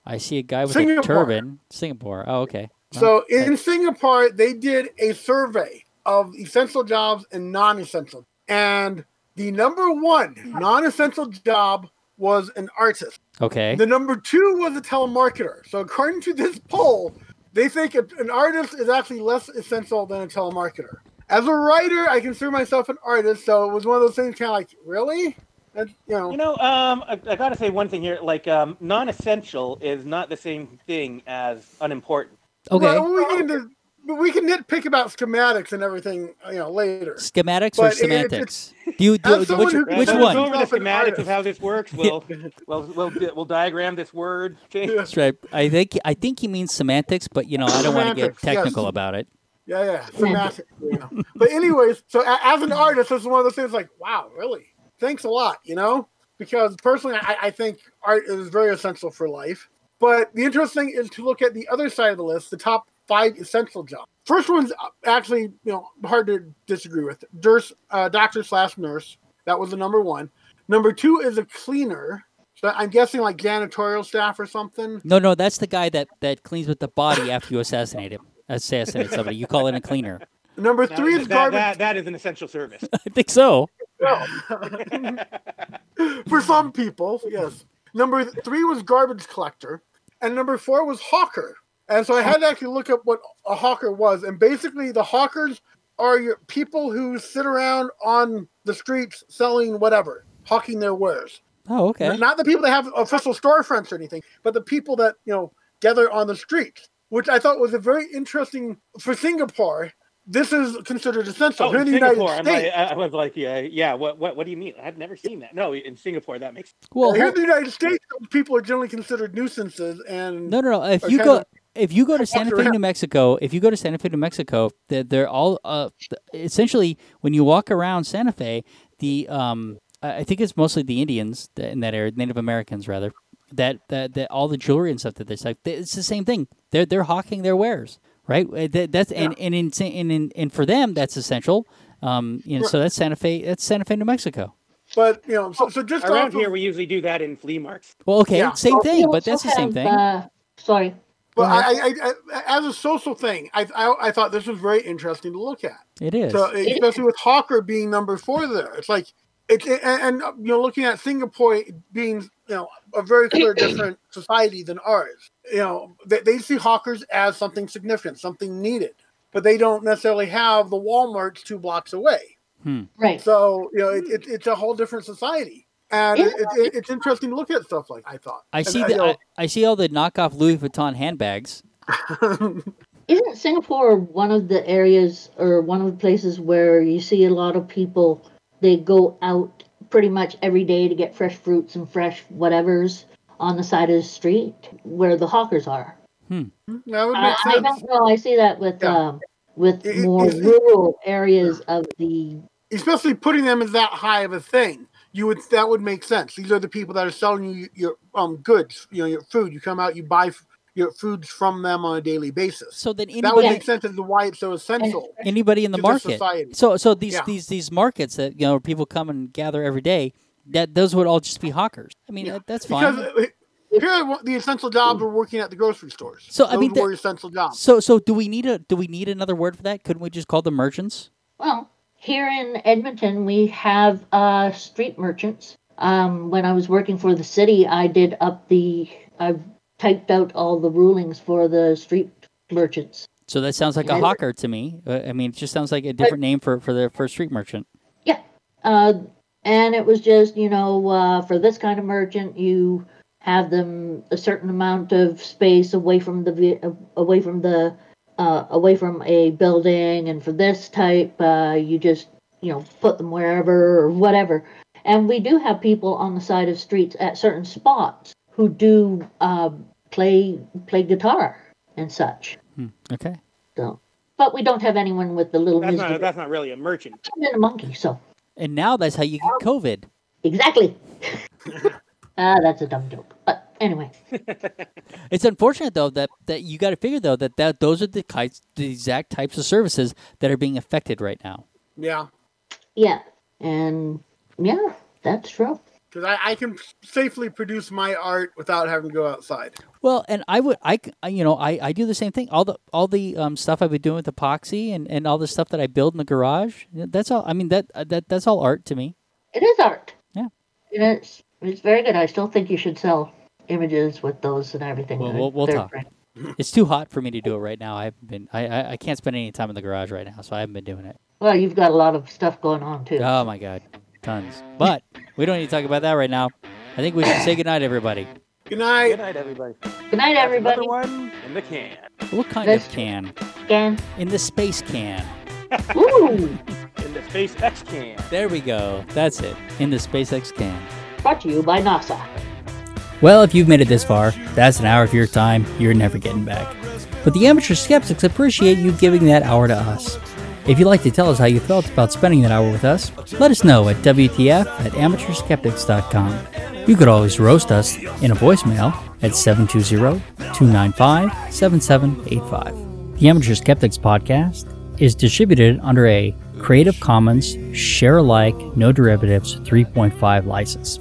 I see a guy with a turban. Singapore. Oh, okay. Well, So in Singapore, they did a survey of essential jobs and non-essential, and the number one non-essential job was an artist. okay. The number two was a telemarketer. So according to this poll, they think an artist is actually less essential than a telemarketer. As a writer, I consider myself an artist, so it was one of those things kind of like, really? That, you know, You know, um, I, I gotta say one thing here. Like, um, non-essential is not the same thing as unimportant. Okay. Well, we can we can nitpick about schematics and everything, you know, later. Schematics or but it- semantics? Do you do As someone which, who which considers one? Over the an schematics artist. of how this works. We'll, we'll, we'll, we'll diagram this word. Okay? That's right. I think I think he means semantics, but you know I don't want to get Semantics, yes. technical about it. Yeah, yeah, semantic. you know. But anyways, so as an artist, this is one of those things like, wow, really? Thanks a lot, you know? Because personally, I, I think art is very essential for life. But the interesting thing is to look at the other side of the list, the top five essential jobs. First one's actually, you know, hard to disagree with. Nurse, uh, doctor slash nurse. That was the number one. Number two is a cleaner. So I'm guessing like janitorial staff or something. No, no, that's the guy that that cleans with the body after you assassinate him. Assassinate somebody. You call it a cleaner. Number Now, three is that, garbage. that, that is an essential service. I think so. for some people, yes. Number three was garbage collector, and number four was hawker. And so I had to actually look up what a hawker was. And basically, the hawkers are your people who sit around on the streets selling whatever, hawking their wares. Oh, okay. Not the people that have official storefronts or anything, but the people that you know gather on the streets, which I thought was a very interesting for Singapore. This is considered essential. Oh, Here in in United Singapore, I'm States, like, I I was like, yeah, yeah. What, what, what do you mean? I've never seen that. No, in Singapore, that makes. Well, here in the United States, people are generally considered nuisances, and no, no, no. If you go, of if you go to Santa Fe. New Mexico, if you go to Santa Fe, New Mexico, they're, they're all uh, essentially when you walk around Santa Fe, the um, I I think it's mostly the Indians in that area, Native Americans rather. That, that that all the jewelry and stuff that they sell, it's the same thing. They're they're hawking their wares, right? Uh, that- that's and and in, and in, and for them that's essential. Um, you know, so that's Santa Fe. That's Santa Fe, New Mexico. but you know, so, so just Around off of- here, we usually do that in flea markets. Well, okay, Yeah. same thing, but that's the same thing. Uh, sorry. But I, I, I, as a social thing, I, I, I thought this was very interesting to look at. it is. So, especially with Hawker being number four there, it's like it's and, and you know looking at Singapore being you know a very clear different society than ours. You know they, they see hawkers as something significant, something needed, but they don't necessarily have the WalMarts two blocks away. Hmm. Right. So you know it, it, it's a whole different society. And it, it, it's interesting to look at stuff like I thought. I see uh, the I, I see all the knockoff Louis Vuitton handbags. Isn't Singapore one of the areas or one of the places where you see a lot of people? They go out pretty much every day to get fresh fruits and fresh whatevers on the side of the street where the hawkers are. that would I, make I sense. don't know. I see that with Yeah. um, with It- it- more it's- rural areas of the. especially putting them as that high of a thing, you would that would make sense. These are the people that are selling you your um goods, you know, your food. You come out, you buy f- your foods from them on a daily basis. So then anybody, that would anybody make sense as to why it's so essential. anybody in the to the market. society. So so these Yeah. these these markets that you know people come and gather every day. That those would all just be hawkers. I mean that, that's fine. Because uh, here, are the essential jobs were working at the grocery stores. So, I mean, that- were essential jobs. So so do we need a do we need another word for that? Couldn't we just call them merchants? Well, here in Edmonton, we have uh, street merchants. Um, when I was working for the city, I did up the. I typed out all the rulings for the street merchants. So that sounds like a hawker to me. Uh, I mean, it just sounds like a different name for for the for street merchant. Yeah. Uh, and it was just, you know, uh, for this kind of merchant, you have them a certain amount of space away from the away from the uh, away from a building, and for this type, uh, you just you know put them wherever or whatever. And we do have people on the side of streets at certain spots who do uh, play play guitar and such. Hmm. Okay. So, but we don't have anyone with the little That's musical not that's not really a merchant. and a monkey. So. And now that's how you get COVID. Exactly. ah, that's a dumb joke. But anyway, It's unfortunate though that that you got to figure though that that those are the kinds the exact types of services that are being affected right now. Yeah, yeah, and yeah, that's true. because I, I can safely produce my art without having to go outside. Well, and I would, i you know, I, I do the same thing. All the, all the um, stuff I've been doing with epoxy and, and all the stuff that I build in the garage. That's all. I mean, that, uh, that, that's all art to me. It is art. Yeah. And it's it's very good. I still think you should sell images with those and everything. Well, They're- we'll- we'll talk. great. It's too hot for me to do it right now. I haven't been, I, I, I can't spend any time in the garage right now, so I haven't been doing it. Well, you've got a lot of stuff going on too. Oh my god, tons. But we don't need to talk about that right now. I think we should say goodnight, everybody. Good night. Good night, everybody. Good night, That's everybody. Another one in the can. What kind That's- of can? Again. In the space can. Ooh, In the SpaceX can. There we go. That's it. In the SpaceX can. brought to you by NASA. Well, if you've made it this far, that's an hour of your time you're never getting back. But the amateur skeptics appreciate you giving that hour to us. If you'd like to tell us how you felt about spending that hour with us, let us know at WTF at amateurskeptics.com. You could always roast us in a voicemail at 720-295-7785. The Amateur Skeptics podcast is distributed under a Creative Commons Share Alike No Derivatives 3.5 license.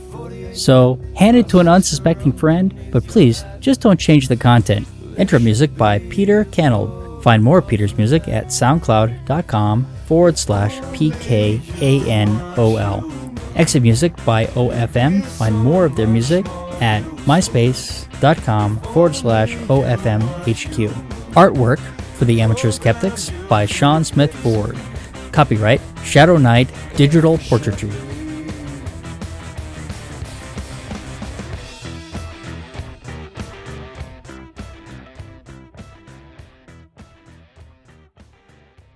So, hand it to an unsuspecting friend, but please just don't change the content. Intro music by Peter Canold. Find more Peter's music at soundcloud.com forward slash PKANOL. Exit music by OFM. Find more of their music at myspace.com forward slash OFMHQ. Artwork for the Amateur Skeptics by Sean Smith Ford. Copyright Shadow Knight Digital Portraiture.